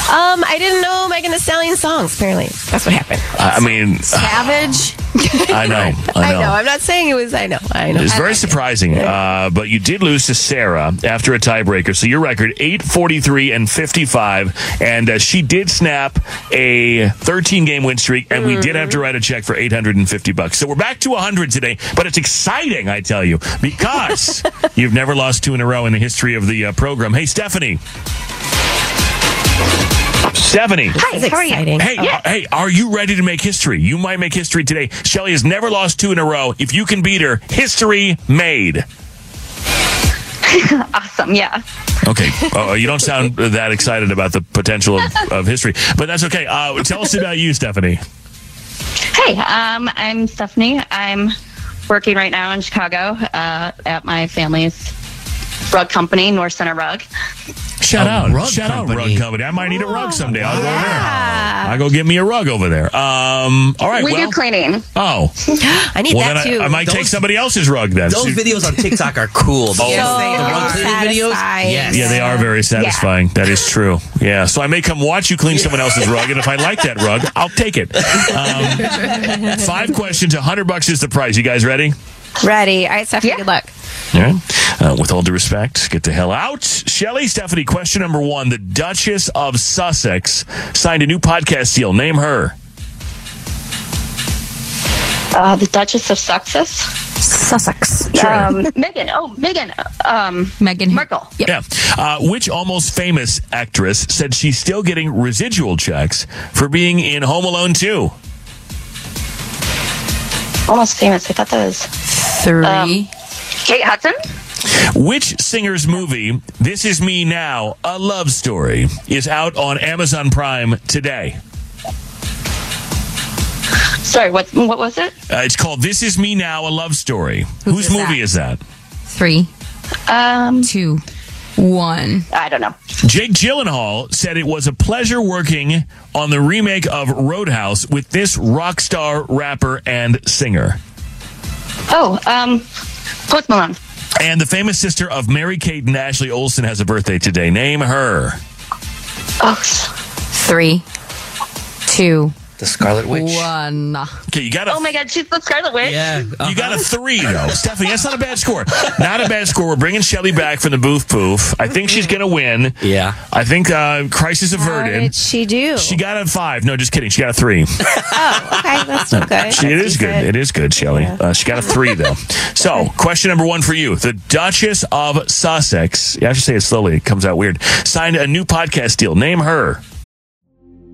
Um, I didn't know Megan Thee Stallion songs. Apparently, that's what happened. I I mean, Savage. I know, I I know. know. I'm not saying it was. I know. I know. It's very surprising, uh, but you did lose to Sarah after a tiebreaker. So your record eight forty three and fifty five, and uh, she did snap a thirteen game win streak, and we did have to write a check for eight hundred and fifty bucks. So we're back to hundred today, but it's exciting, I tell you, because you've never lost two in a row in the history of the uh, program. Hey, Stephanie. Stephanie. Hi, how are you? Hey, uh, hey, are you ready to make history? You might make history today. Shelly has never lost two in a row. If you can beat her, history made. awesome. Yeah. Okay. Uh, you don't sound that excited about the potential of, of history, but that's okay. Uh, tell us about you, Stephanie. Hey, um, I'm Stephanie. I'm working right now in Chicago uh, at my family's rug company, North Center Rug. Shout A out. rug Shout out, company. rug company. I might need a rug someday. I'll go there. I go get me a rug over there. Um, all right. we well, do cleaning. Oh. I need well, that too. I, I might take somebody else's rug then. Those videos on TikTok are cool. Oh. The So rug cleaning videos. Yes. Yeah, they are very satisfying. That is true. Yeah. So I may come watch you clean someone else's rug, and if I like that rug, I'll take it. Um, five questions, a hundred bucks is the price. You guys ready? Ready. All right, Stephanie. Good luck. All right. Uh, with all due respect, get the hell out. Shelly, Stephanie, question number one. The Duchess of Sussex signed a new podcast deal. Name her. Uh, the Duchess of Sussex. Sussex. Um, Megan. Oh, Megan. Um, Meghan Markle. Yeah. Uh, which almost famous actress said she's still getting residual checks for being in Home Alone 2? Almost famous. I thought that was three. Um, Kate Hudson. Which singer's movie, This Is Me Now, A Love Story, is out on Amazon Prime today? Sorry. What? What was it? Uh, it's called This Is Me Now, A Love Story. Whose is movie that? is that? Three. Um. Two. One. I don't know. Jake Gyllenhaal said it was a pleasure working on the remake of Roadhouse with this rock star rapper and singer. Oh. Um. Post Malone. And the famous sister of Mary Kate and Ashley Olsen has a birthday today. Name her. Oh. Three. Two. The Scarlet Witch. One. Okay, you got a Oh my God, she's the Scarlet Witch. Yeah, You got a three though, Stephanie. That's not a bad score. Not a bad score. We're bringing Shelly back from the booth poof. I think she's gonna win. Yeah. I think uh, crisis How averted. did she do? She got a five. No, just kidding. She got a three. oh, okay. That's still good. She, it That's is good. It is good, Shelly. Uh, she got a three though. So, question number one for you: The Duchess of Sussex. You have to say it slowly. It comes out weird. Signed a new podcast deal. Name her.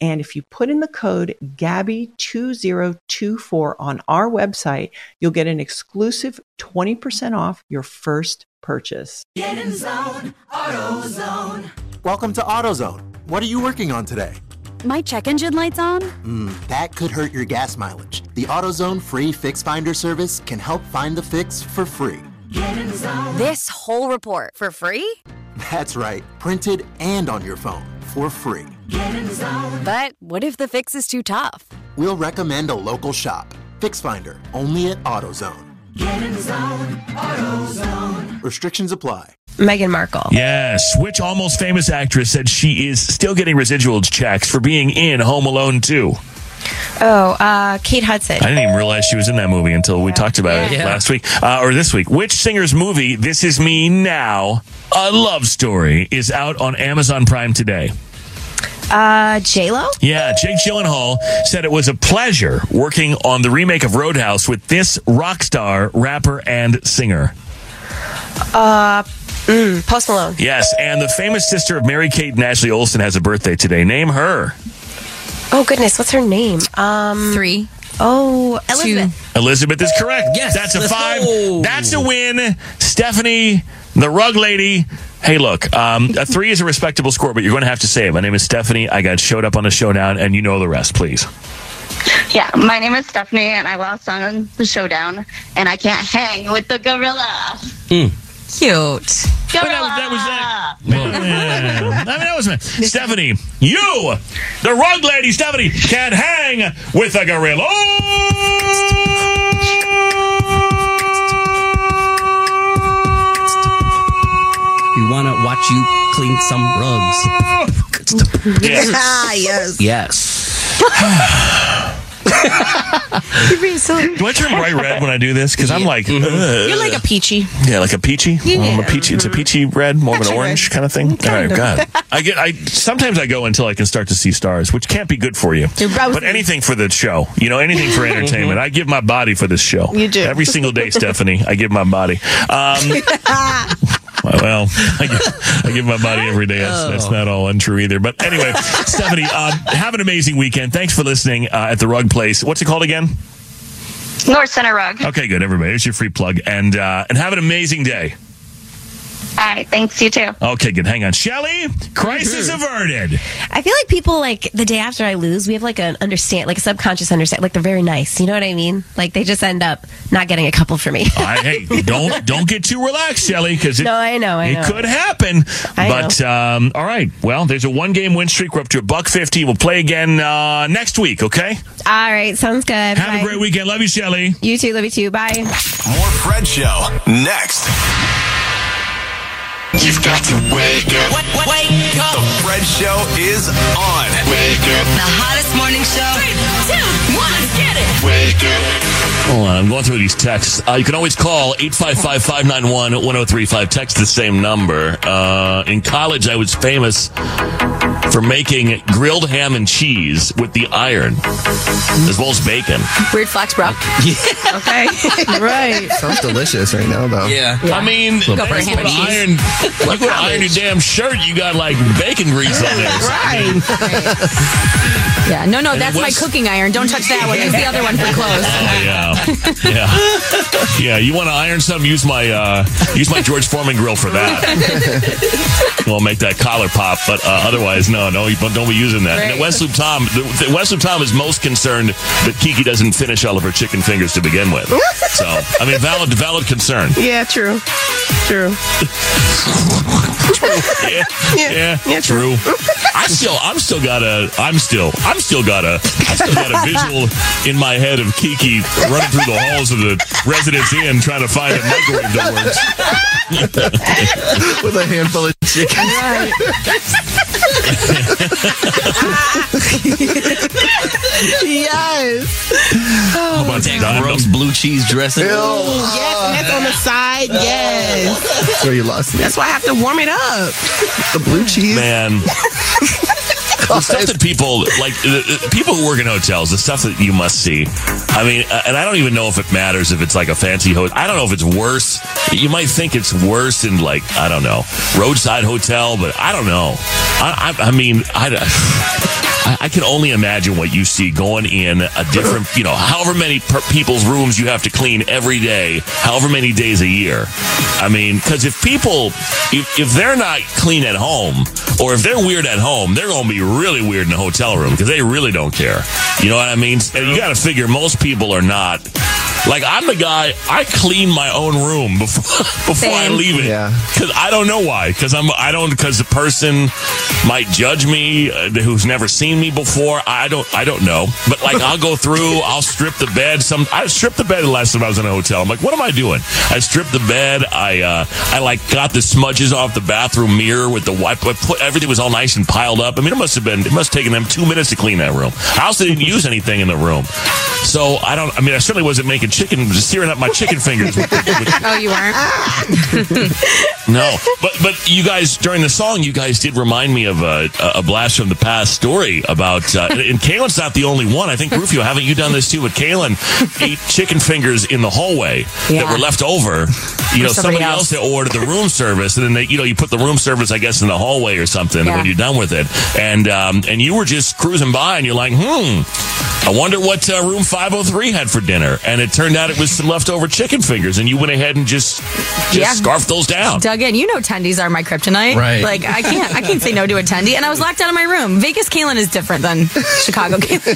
And if you put in the code GABBY2024 on our website, you'll get an exclusive 20% off your first purchase. Get in zone, AutoZone. Welcome to AutoZone. What are you working on today? My check engine light's on? Hmm, that could hurt your gas mileage. The AutoZone free Fix Finder service can help find the fix for free. Get in zone. This whole report for free? That's right, printed and on your phone for free. Get in zone. But what if the fix is too tough? We'll recommend a local shop. Fix Finder, only at AutoZone. Get in zone, AutoZone. Restrictions apply. Meghan Markle. Yes. Which almost famous actress said she is still getting residual checks for being in Home Alone 2? Oh, uh, Kate Hudson. I didn't even realize she was in that movie until we talked about it Yeah. last week uh, or this week. Which singer's movie, This Is Me Now, a love story, is out on Amazon Prime today? Uh, J Lo. Yeah, Jake Gyllenhaal said it was a pleasure working on the remake of Roadhouse with this rock star, rapper, and singer. Uh, mm, Post Malone. Yes, and the famous sister of Mary Kate and Ashley Olsen has a birthday today. Name her. Oh goodness, what's her name? Um, three. Oh, Elizabeth. Elizabeth is correct. Yes, that's a five. go. That's a win. Stephanie, the rug lady. Hey, look, um, a three is a respectable score, but you're going to have to say it. My name is Stephanie. I got showed up on the showdown, and you know the rest, please. Yeah, my name is Stephanie, and I lost on the showdown, and I can't hang with the gorilla. Cute. Gorilla. that was that. Stephanie, you, the rug lady, Stephanie, can hang with a gorilla. Want to watch you clean some rugs. Ah, yes. yes. Yes. You're being silly. Do I turn bright red when I do this? Because I'm like, ugh. You're like a peachy. Yeah, like a peachy. Yeah. I'm a peachy. It's a peachy red, more of an orange red. kind of thing. All right, of. God. I get. I sometimes I go until I can start to see stars, which can't be good for you. But anything for the show, you know, anything for mm-hmm. entertainment. I give my body for this show. You do. every single day, Stephanie. I give my body. Um, well, I give, I give my body every day. That's, that's not all untrue either. But anyway, Stephanie, uh, have an amazing weekend. Thanks for listening uh, at the Rug Place. What's it called again? North Center Rug. Okay, good. Everybody, here's your free plug, and uh, and have an amazing day. All right. Thanks. You too. Okay, good. Hang on, Shelly. Crisis averted. I feel like people like the day after I lose, we have like an understand, like a subconscious understand, like they're very nice. You know what I mean? Like they just end up not getting a couple for me. I, hey, don't don't get too relaxed, Shelly, because No, I know, I it know. could happen. I but um, all right, well, there's a one game win streak. We're up to a buck fifty. We'll play again uh, next week. Okay. All right, sounds good. Have Bye. a great weekend. Love you, Shelly. You too. Love you too. Bye. More Fred Show next. You've got to wake up. Wake up. The Fred Show is on. Wake up. The hottest morning show. Three, two, one, get it. Wake up. Hold on, I'm going through these texts. Uh, you can always call 855-591-1035. Text the same number. Uh, in college, I was famous for making grilled ham and cheese with the iron, as well as bacon. Weird flex, bro. Okay. right. Sounds delicious right now, though. Yeah. I mean, Go for a ham and cheese. iron, you go to iron your damn shirt, you got like bacon grease on there. So, I Yeah, no, no, And that's it my cooking iron. Don't touch that one. Use the other one for clothes. Oh, yeah, yeah, yeah. You want to iron something? Use my uh, use my George Foreman grill for that. we'll make that collar pop, but uh, otherwise, no, no, you don't be using that. And Right. West Loop Tom, the, the West Loop Tom is most concerned that Kiki doesn't finish all of her chicken fingers to begin with. So, I mean, valid, valid concern. Yeah, true. True. Yeah, yeah, yeah, true. I still, I'm still got a, I'm still, I'm still got a, I still got a visual in my head of Kiki running through the halls of the Residence Inn trying to find a microwave that works. With a handful of chicken. yes. How about oh, That that? gross blue cheese dressing. Yes, and that's on the side. Yes. That's where you lost me. That's why I have to warm it up. The blue cheese. Man. The stuff that people like, people who work in hotels, the stuff that you must see. I mean, uh, and I don't even know if it matters if it's like a fancy hotel. I don't know if it's worse. You might think it's worse in like I don't know roadside hotel, but I don't know. I, I, I mean, I. I- I can only imagine what you see going in a different, you know, however many per- people's rooms you have to clean every day, however many days a year. I mean, because if people, if, if they're not clean at home, or if they're weird at home, they're going to be really weird in a hotel room because they really don't care. You know what I mean? And you got to figure most people are not. Like I'm the guy. I clean my own room before before I Same. leave it. Yeah. Because I don't know why. Because I'm I don't because the person might judge me uh, who's never seen me before. I don't I don't know. But like I'll go through. I'll strip the bed. Some I stripped the bed the last time I was in a hotel. I'm like, what am I doing? I stripped the bed. I uh I like got the smudges off the bathroom mirror with the wipe. I put everything was all nice and piled up. I mean, it must have been it must have taken them two minutes to clean that room. I also didn't use anything in the room. So I don't. I mean, I certainly wasn't making chicken, just searing up my chicken fingers. With, with, Oh, you weren't. no, but but you guys during the song, you guys did remind me of a, a blast from the past story about. Uh, and Kaylin's not the only one. I think Rufio, haven't you done this too? With Kaylin, ate chicken fingers in the hallway that were left over. You know, somebody somebody else else. that ordered the room service, and then they, you know, you put the room service, I guess, in the hallway or something Yeah. when you're done with it, and um, and you were just cruising by, and you're like, hmm. I wonder what uh, room 503 had for dinner, and it turned out it was some leftover chicken fingers, and you went ahead and just, just Yeah. scarfed those down. Dug in. You know tendies are my kryptonite. Right. Like I can't I can't say no to a tendy. And I was locked out of my room. Vegas Kaylin is different than Chicago Kaylin.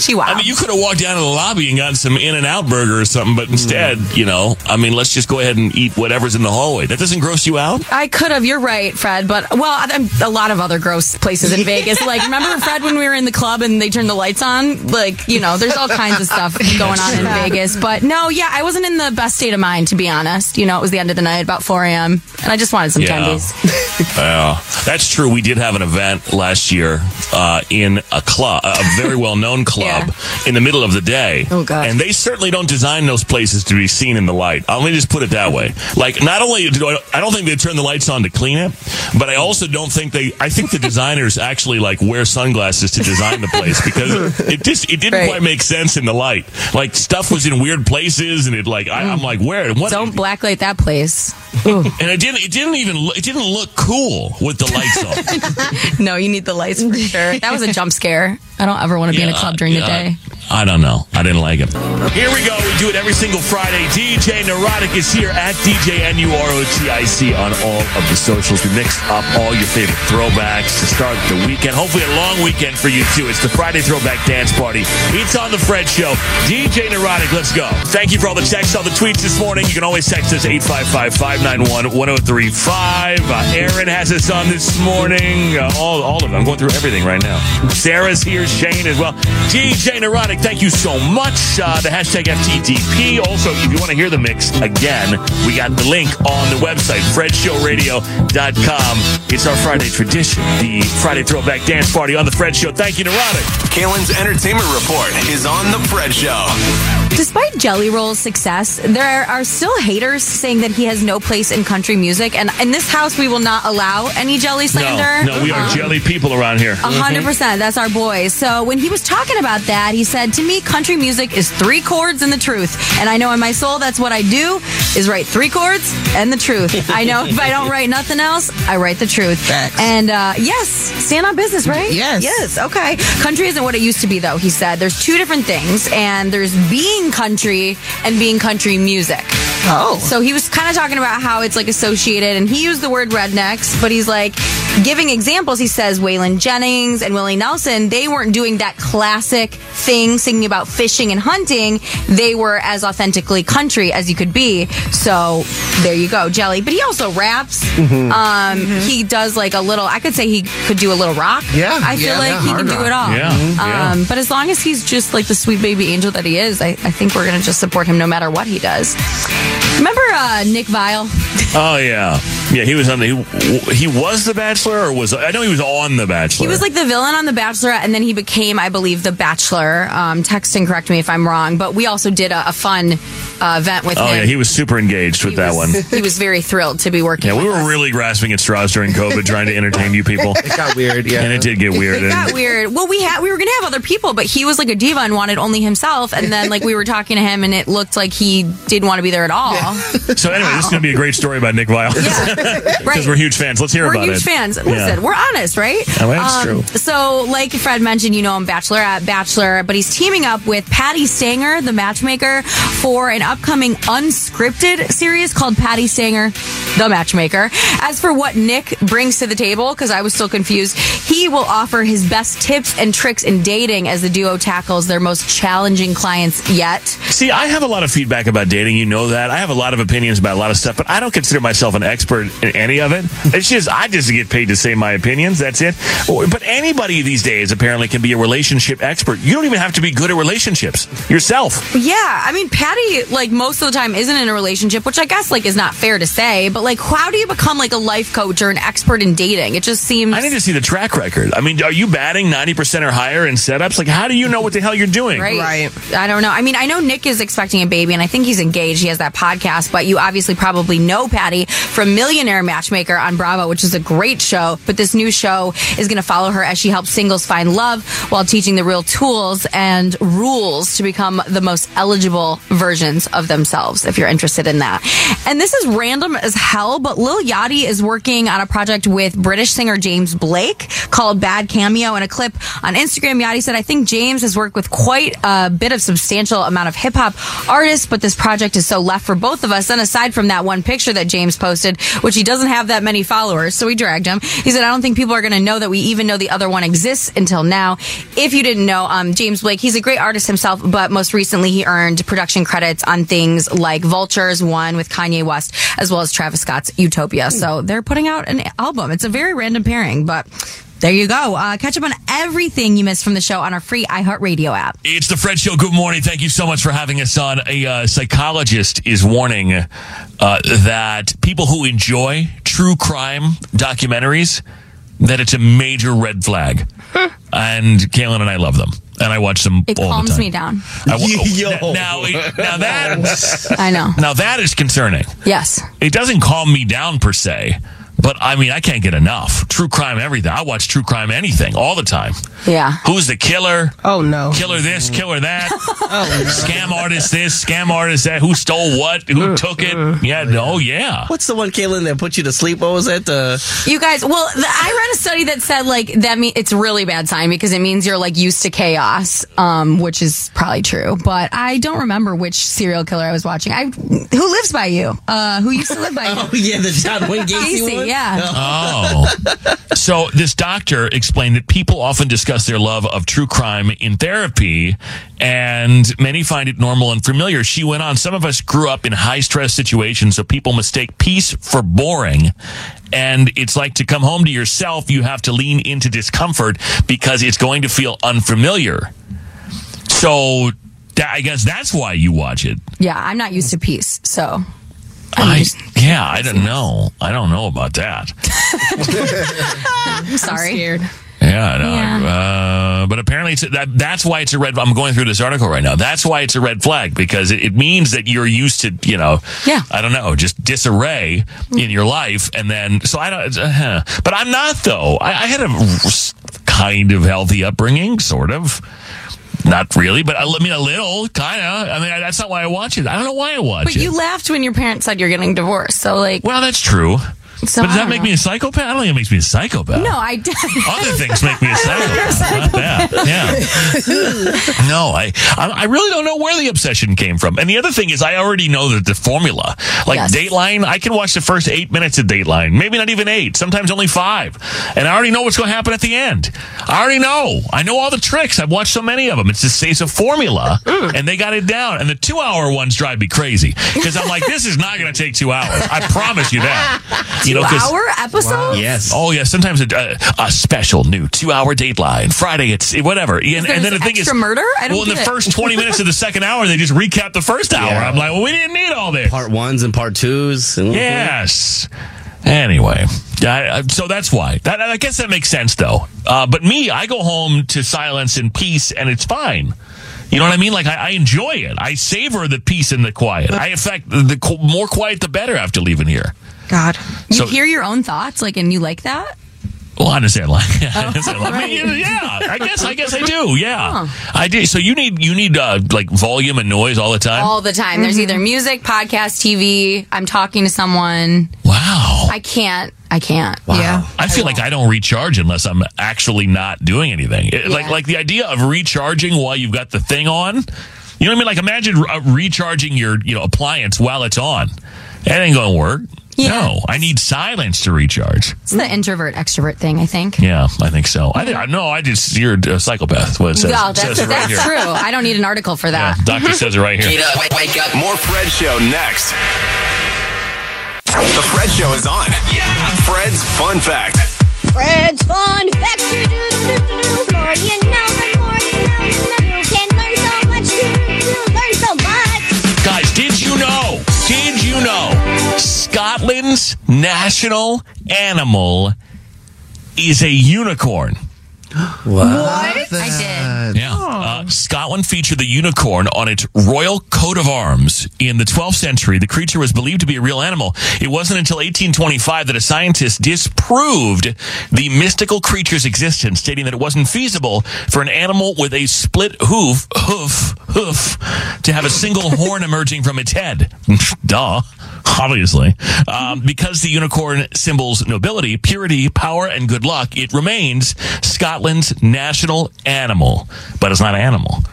she wow. I mean, you could have walked down to the lobby and gotten some In and Out burger or something, but instead, mm. you know, I mean, let's just go ahead and eat whatever's in the hallway. That doesn't gross you out? I could have. You're right, Fred. But well, I'm, a lot of other gross places in Vegas. Like remember Fred when we were in the club and they turned the lights on? Like you know, there's all kinds of stuff going on in Vegas. But no, yeah, I wasn't in the best state of mind to be honest. You know, it was the end of the night, about 4 a.m., and I just wanted some Yeah. tendies. Yeah, that's true. We did have an event last year uh, in a club, a very well known club, in the middle of the day. Oh, God. And they certainly don't design those places to be seen in the light. Uh, Let me just put it that way. Like, not only do I, I don't think they turn the lights on to clean it, but I also don't think they. I think the designers actually like wear sunglasses to design the place because it just it didn't quite make sense in the light. Like stuff was in weird places, and it like I, I'm like, where? What? Don't blacklight that place. And it didn't. It didn't even. Look, it didn't look cool with the lights on. no, you need the lights for sure. That was a jump scare. I don't ever want to be in a club during the yeah. day. I don't know. I didn't like him. Here we go. We do it every single Friday. DJ Neurotic is here at DJ N-U-R-O-T-I-C on all of the socials. We mixed up all your favorite throwbacks to start the weekend. Hopefully a long weekend for you too. It's the Friday Throwback Dance Party. It's on the Fred Show. DJ Neurotic, let's go. Thank you for all the texts, all the tweets this morning. You can always text us 855-591-1035. Uh, Aaron has us on this morning. Uh, all, all of them. I'm going through everything right now. Sarah's here. Shane as well. DJ Neurotic, thank you so much. Uh, the hashtag FTTP. Also, if you want to hear the mix again, we got the link on the website, FredShowRadio.com. It's our Friday tradition, the Friday Throwback Dance Party on the Fred Show. Thank you, Neurotic. Kaylin's entertainment report is on the Fred Show. Despite Jelly Roll's success, there are still haters saying that he has no place in country music. And in this house, we will not allow any jelly slander. No, no, we are Um, jelly people around here. A hundred percent. That's our boys. So when he was talking about that, he said, "To me, country music is three chords and the truth. And I know in my soul, that's what I do: is write three chords and the truth. I know if I don't write nothing else, I write the truth. And uh, yes, stand on business, right? Yes. Yes. Okay. Country isn't what it used to be, though. He said there's two different things, and there's being country and being country music. Oh. So he was kind of talking about how it's like associated, and he used the word rednecks, but he's like giving examples. He says Waylon Jennings and Willie Nelson, they weren't doing that classic thing, singing about fishing and hunting. They were as authentically country as you could be. So there you go, Jelly. But he also raps. Mhm. Um, He does like a little, I could say he could do a little rock. Yeah, I feel yeah, like yeah, he hard can do it all. Yeah, mhm, yeah. Um, but as long as he's just like the sweet baby angel that he is, I, I think we're going to just support him no matter what he does. Remember uh, Nick Viall? Oh yeah, yeah. He was on the. He, he was the Bachelor, or was I know he was on the Bachelor. He was like the villain on The Bachelorette, and then he became, I believe, the Bachelor. Um, text and correct me if I'm wrong, but we also did a, a fun uh, event with Oh him. yeah, he was super engaged with that one. he was very thrilled to be working. Yeah, we with were really grasping at straws during COVID, trying to entertain you people. It got weird, yeah. and it did get weird. It got weird. Well, we had we were gonna have other people, but he was like a diva and wanted only himself. And then like we were talking to him, and it looked like he didn't want to be there at all. So anyway, this is going to be a great story about Nick Viall because Right. we're huge fans. Let's hear about it. we're huge it. fans. Yeah. Listen, we're honest, right? Oh, that's Um, true. So, like Fred mentioned, you know him, Bachelorette, Bachelor, but he's teaming up with Patti Stanger, the matchmaker, for an upcoming unscripted series called Patti Stanger, the Matchmaker. As for what Nick brings to the table, because I was still confused, he will offer his best tips and tricks in dating as the duo tackles their most challenging clients yet. See, I have a lot of feedback about dating. You know that. I have a lot of opinions about a lot of stuff, but I don't consider myself an expert in any of it. It's just, I just get paid to say my opinions. That's it. Oh, but anybody these days apparently can be a relationship expert. You don't even have to be good at relationships yourself. Yeah, I mean, Patty, like most of the time, isn't in a relationship, which I guess like is not fair to say. But like, how do you become like a life coach or an expert in dating? It just seems. I need to see the track record. I mean, are you batting 90% or higher in setups? Like, how do you know what the hell you're doing? Right. right. I don't know. I mean, I know Nick is expecting a baby, and I think he's engaged. He has that podcast, but but you obviously probably know Patti from Millionaire Matchmaker on Bravo, which is a great show. But this new show is going to follow her as she helps singles find love while teaching the real tools and rules to become the most eligible versions of themselves, if you're interested in that. And this is random as hell, but Lil Yachty is working on a project with British singer James Blake called Bad Cameo. In a clip on Instagram, Yachty said, I think James has worked with quite a bit of substantial amount of hip hop artists, but this project is so left for both of us. And aside from that one picture that James posted, which he doesn't have that many followers, so we dragged him. He said, I don't think people are going to know that we even know the other one exists until now. If you didn't know, um, James Blake, he's a great artist himself, but most recently he earned production credits on things like Vultures, one with Kanye West, as well as Travis Scott's Utopia. So they're putting out an album. It's a very random pairing, but there you go. Uh, catch up on everything you missed from the show on our free iHeartRadio app. It's the Fred Show. Good morning. Thank you so much for having us on. A uh, psychologist is warning uh, that people who enjoy true crime documentaries that it's a major red flag. And Kaylin and I love them, and I watch them It all the calms time. me down. I, wa- now, now that I know. now that is concerning. Yes. It doesn't calm me down per se, but I mean I can't get enough. True crime, everything. I watch true crime, anything, all the time. Yeah. Who's the killer? Oh no. Killer this, killer that. Oh. Scam artist this, scam artist that. Who stole what? Who took it? Yeah, no, yeah. What's the one, Kaylin, that put you to sleep? What was that? The You guys, well, the, I read a study that said like that mean it's really bad sign because it means you're like used to chaos, um, which is probably true. But I don't remember which serial killer I was watching. I who lives by you? Uh, who used to live by you? Oh yeah, the John Wayne Gacy one? Yeah. Oh. so this doctor explained that people often discuss their love of true crime in therapy and many find it normal and familiar. She went on, some of us grew up in high stress situations, so people mistake peace for boring. And it's like to come home to yourself, you have to lean into discomfort because it's going to feel unfamiliar. So that, I guess that's why you watch it. Yeah, I'm not used to peace, so I, yeah, I don't know. I don't know about that. I'm sorry. Yeah, no, Uh, but apparently it's, that that's why it's a red. I'm going through this article right now. That's why it's a red flag because it, it means that you're used to, you know, yeah. I don't know, just disarray in your life, and then so I don't. Uh, huh. But I'm not though. I, I had a kind of healthy upbringing, sort of. Not really, but I, mean a little, kind of. I mean that's not why I watch it. I don't know why I watch But it. But you laughed when your parents said you're getting divorced, so like. well, that's true. So but does that make know. me a psychopath? I don't think it makes me a psychopath. No, I. Don't. Other things make me a psychopath. Not that. Yeah. No, I, I really don't know where the obsession came from. And the other thing is, I already know that the formula, like Yes. Dateline, I can watch the first eight minutes of Dateline, maybe not even eight, sometimes only five, and I already know what's going to happen at the end. I already know. I know all the tricks. I've watched so many of them. It's just it's a formula, and they got it down. And the two-hour ones drive me crazy because I'm like, this is not going to take two hours. I promise you that. You know, 'cause- Two-hour episodes? Yes. Oh, yeah. Sometimes a, a, a special new two-hour Dateline. Friday, it's whatever. And, and then the thing is, murder? I don't well, in the it. first twenty minutes of the second hour, they just recap the first hour. Yeah. I'm like, well, we didn't need all this. part ones and part twos. And Yes. Anyway, I, I- so that's why. That, I guess that makes sense, though. Uh, but me, I go home to silence and peace, and it's fine. You know what I mean? Like I, I enjoy it. I savor the peace and the quiet. I, in fact, the qu- more quiet, the better. After leaving here. God. You So- hear your own thoughts, like, and you like that? Well, I understand. Like, I understand. Like, I mean, yeah, I guess, I guess I do. Yeah, I do. So you need, you need, uh, like volume and noise all the time. All the time. There's either music, podcast, TV. I'm talking to someone. Wow. I can't. I can't. Yeah. I feel like I don't recharge unless I'm actually not doing anything. It- Like, Yeah. like the idea of recharging while you've got the thing on. You know what I mean? Like, imagine uh, recharging your, you know, appliance while it's on. That ain't gonna work. No, I need silence to recharge. It's the introvert extrovert thing, I think. Yeah, I think so. I think, no, I just you're a psychopath. What it says, No, that's, says it right that's here. true. I don't need an article for Yeah, that. doctor says it right here. Get up, wake, wake up. More Fred Show next. The Fred Show is on. Yeah. Fred's Fun Fact. Fred's fun fact. Scotland's national animal is a unicorn? What? I did. Yeah. Uh, Scotland featured the unicorn on its royal coat of arms. In the 12th century, the creature was believed to be a real animal. It wasn't until 1825 that a scientist disproved the mystical creature's existence, stating that it wasn't feasible for an animal with a split hoof, hoof, hoof, to have a single horn emerging from its head. Duh. Obviously. Um, because the unicorn symbols nobility, purity, power, and good luck, it remains Scotland's national animal. But it's not an animal.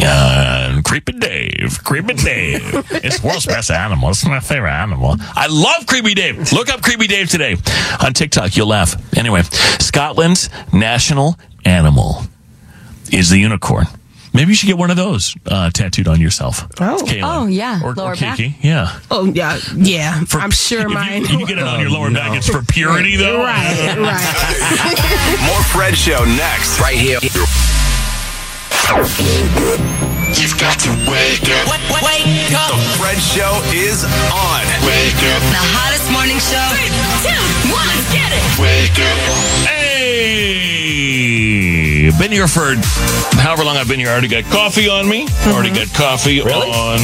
Uh, Creepy Dave, Creepy Dave. it's the world's best animal. It's my favorite animal. I love Creepy Dave. Look up Creepy Dave today on TikTok. You'll laugh. Anyway, Scotland's national animal is the unicorn. Maybe you should get one of those uh, tattooed on yourself. Oh. Kaylin. Oh, yeah. Or, Lower or back. Kiki. Yeah. Oh yeah, yeah. I'm sure If you, mine. you get it on your lower back, it's for purity, though. Right, right. More Fred Show next. Right here. You've got to wake up. Wake up. The Fred Show is on. Wake up. The hottest morning show. Three, two, one, get it. Wake up. Hey, been here for however long I've been here. I already got coffee on me. Already mm-hmm. got coffee on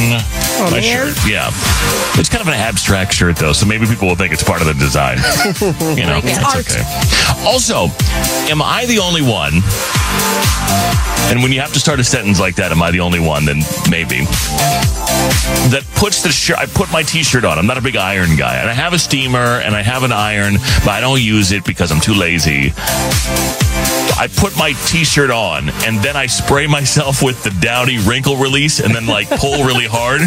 Oh, my man. shirt. Yeah, it's kind of an abstract shirt though, so maybe people will think it's part of the design. You know, it's Art. okay. Also, am I the only one? And when you have to start a sentence like that, am I the only one? Then maybe that puts the shirt. I put my T-shirt on. I'm not a big iron guy, and I have a steamer and I have an iron, but I don't use it because I'm too lazy. I put my T-shirt on and then I spray myself with the Downy wrinkle release and then like pull really hard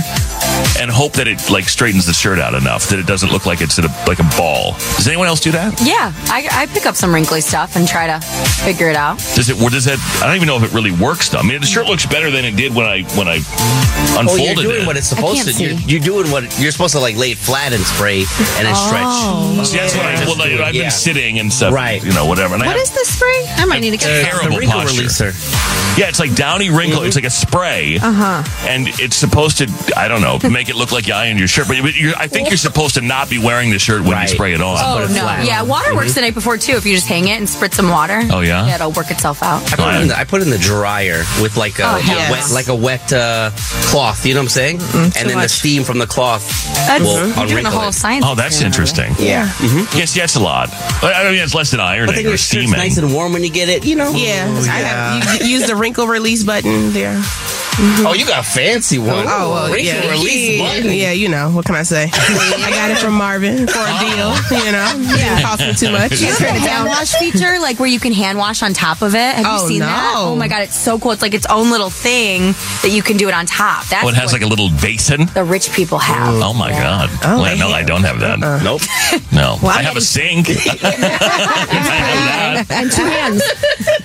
and hope that it like straightens the shirt out enough that it doesn't look like it's in a, like a ball. Does anyone else do that? Yeah, I, I pick up some wrinkly stuff and try to figure it out. Does it? Does that? I don't even know if it really works. Though. I mean, the shirt looks better than it did when I when I Oh, unfolded you're doing it. what it's supposed to. You're, you're doing what you're supposed to like lay it flat and spray and then Oh. See, that's what I, well, I, I've Yeah. been sitting and stuff, Right. You know, whatever. And I What have, is this spray? I might need to get Uh, some. Terrible the wrinkle posture. releaser. Yeah, it's like Downy wrinkle. It's like a spray, Uh huh. and it's supposed to, I don't know, make it look like you ironed your shirt. But but you're, I think you're supposed to not be wearing the shirt when Right. you spray it on. Oh, no. Yeah, water works the night before, too, if you just hang it and spritz some water. Oh, yeah? Yeah, it'll work itself out. I put, it in the, I put it in the dryer with like a Oh, yes. wet, like a wet uh, cloth. You know what I'm saying? and then the steam from the cloth That's will you're doing a unwrinkle whole it. science. Oh, that's interesting. Yeah. Mm-hmm. Yes, yeah, a lot. I I mean, it's less than But ironing then or your shirt's steaming. nice and warm when you get it. You know. Yeah, Oh, I have, you use the wrinkle release button there. Mm-hmm. Oh, you got a fancy one. Oh, well, yeah. release yeah, button. yeah, you know, what can I say? I got it from Marvin for a deal, oh. you know. Yeah. It cost me too much. You have a it hand down. wash feature, like where you can hand wash on top of it? Have Oh, you seen that? Oh my god, it's so cool! It's like its own little thing that you can do it on top. That's Oh, it has like a little basin. the rich people have. Oh my god! Oh, well, no, I don't have that. Uh-uh. Nope. No, Well, I I'm have a sink. I have that. And two hands.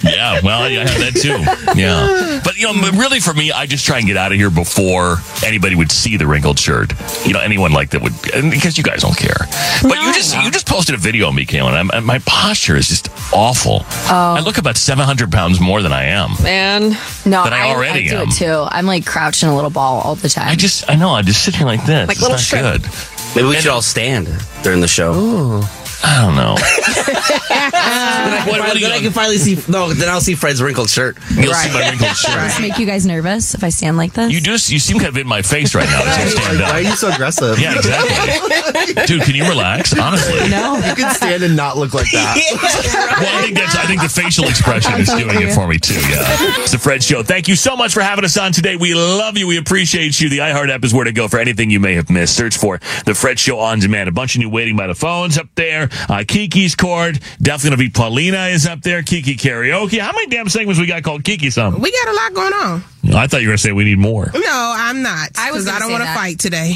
Yeah, well, I have that too. Yeah, but you know, really for me, I just try and get out of here before anybody would see the wrinkled shirt. You know, anyone like that would, and because you guys don't care. But you just you just posted a video of me, Kaylin. I'm, and my posture is just awful. Oh. I look about 700 pounds more than I am. Man. No, That I already I do am. it too. I'm like crouching a little ball all the time. I just, I know, I just sit here like this. Like it's little not shrimp. good. Maybe we should all stand during the show. I don't know. Then I, can What- what finally, do then I can finally see. No, then I'll see Fred's wrinkled shirt. You'll see my wrinkled shirt. Does this make you guys nervous if I stand like this? You just, you seem kind of in my face right now as you stand Why are you so aggressive? Yeah, exactly. Dude, can you relax? Honestly. no. You can stand and not look like that. Well, I think that's. I think the facial expression is doing it for me too. Yeah, it's the Fred Show. Thank you so much for having us on today. We love you. We appreciate you. The iHeart app is where to go for anything you may have missed. Search for the Fred Show on demand. A bunch of you waiting by the phones up there. Uh, Kiki's chord definitely gonna be Paulina is up there. Kiki karaoke. How many damn segments we got called Kiki? Something. We got a lot going on. I thought you were gonna say we need more. No, I'm not. I was Because I don't want to fight today.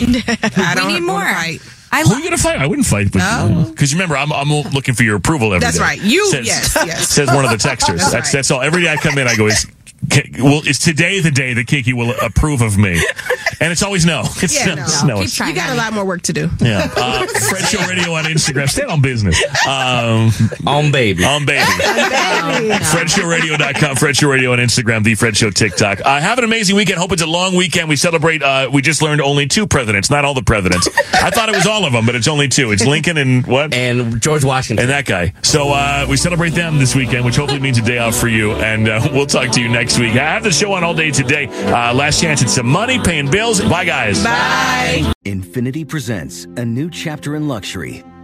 I don't need more. Fight. I Who are you gonna fight? I wouldn't fight with No. Because remember, I'm, I'm looking for your approval every day. That's right. You- says, yes, yes. Says one of the texters. That's that's right. that's all. Every day I come in, I go, is, Ki- well, is today the day that Kiki will approve of me? And it's always no. It's Yeah, no. no. no. You got a lot more work to do. Yeah. Uh, Fred Show Radio on Instagram. Stay on business. Um, on baby. On baby. FredShowRadio.com. Fred Show Radio on Instagram. The Fred Show TikTok. Uh, have an amazing weekend. Hope it's a long weekend. We celebrate, uh, we just learned only two presidents, not all the presidents. I thought it was all of them, but it's only two. It's Lincoln and what? And George Washington. And that guy. So uh, we celebrate them this weekend, which hopefully means a day off for you. And uh, we'll talk to you next week. I have the show on all day today. Uh, last chance at some money, paying bills. Bye, guys. Bye. Infiniti presents a new chapter in luxury,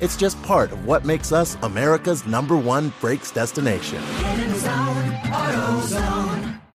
It's just part of what makes us America's number one brakes destination.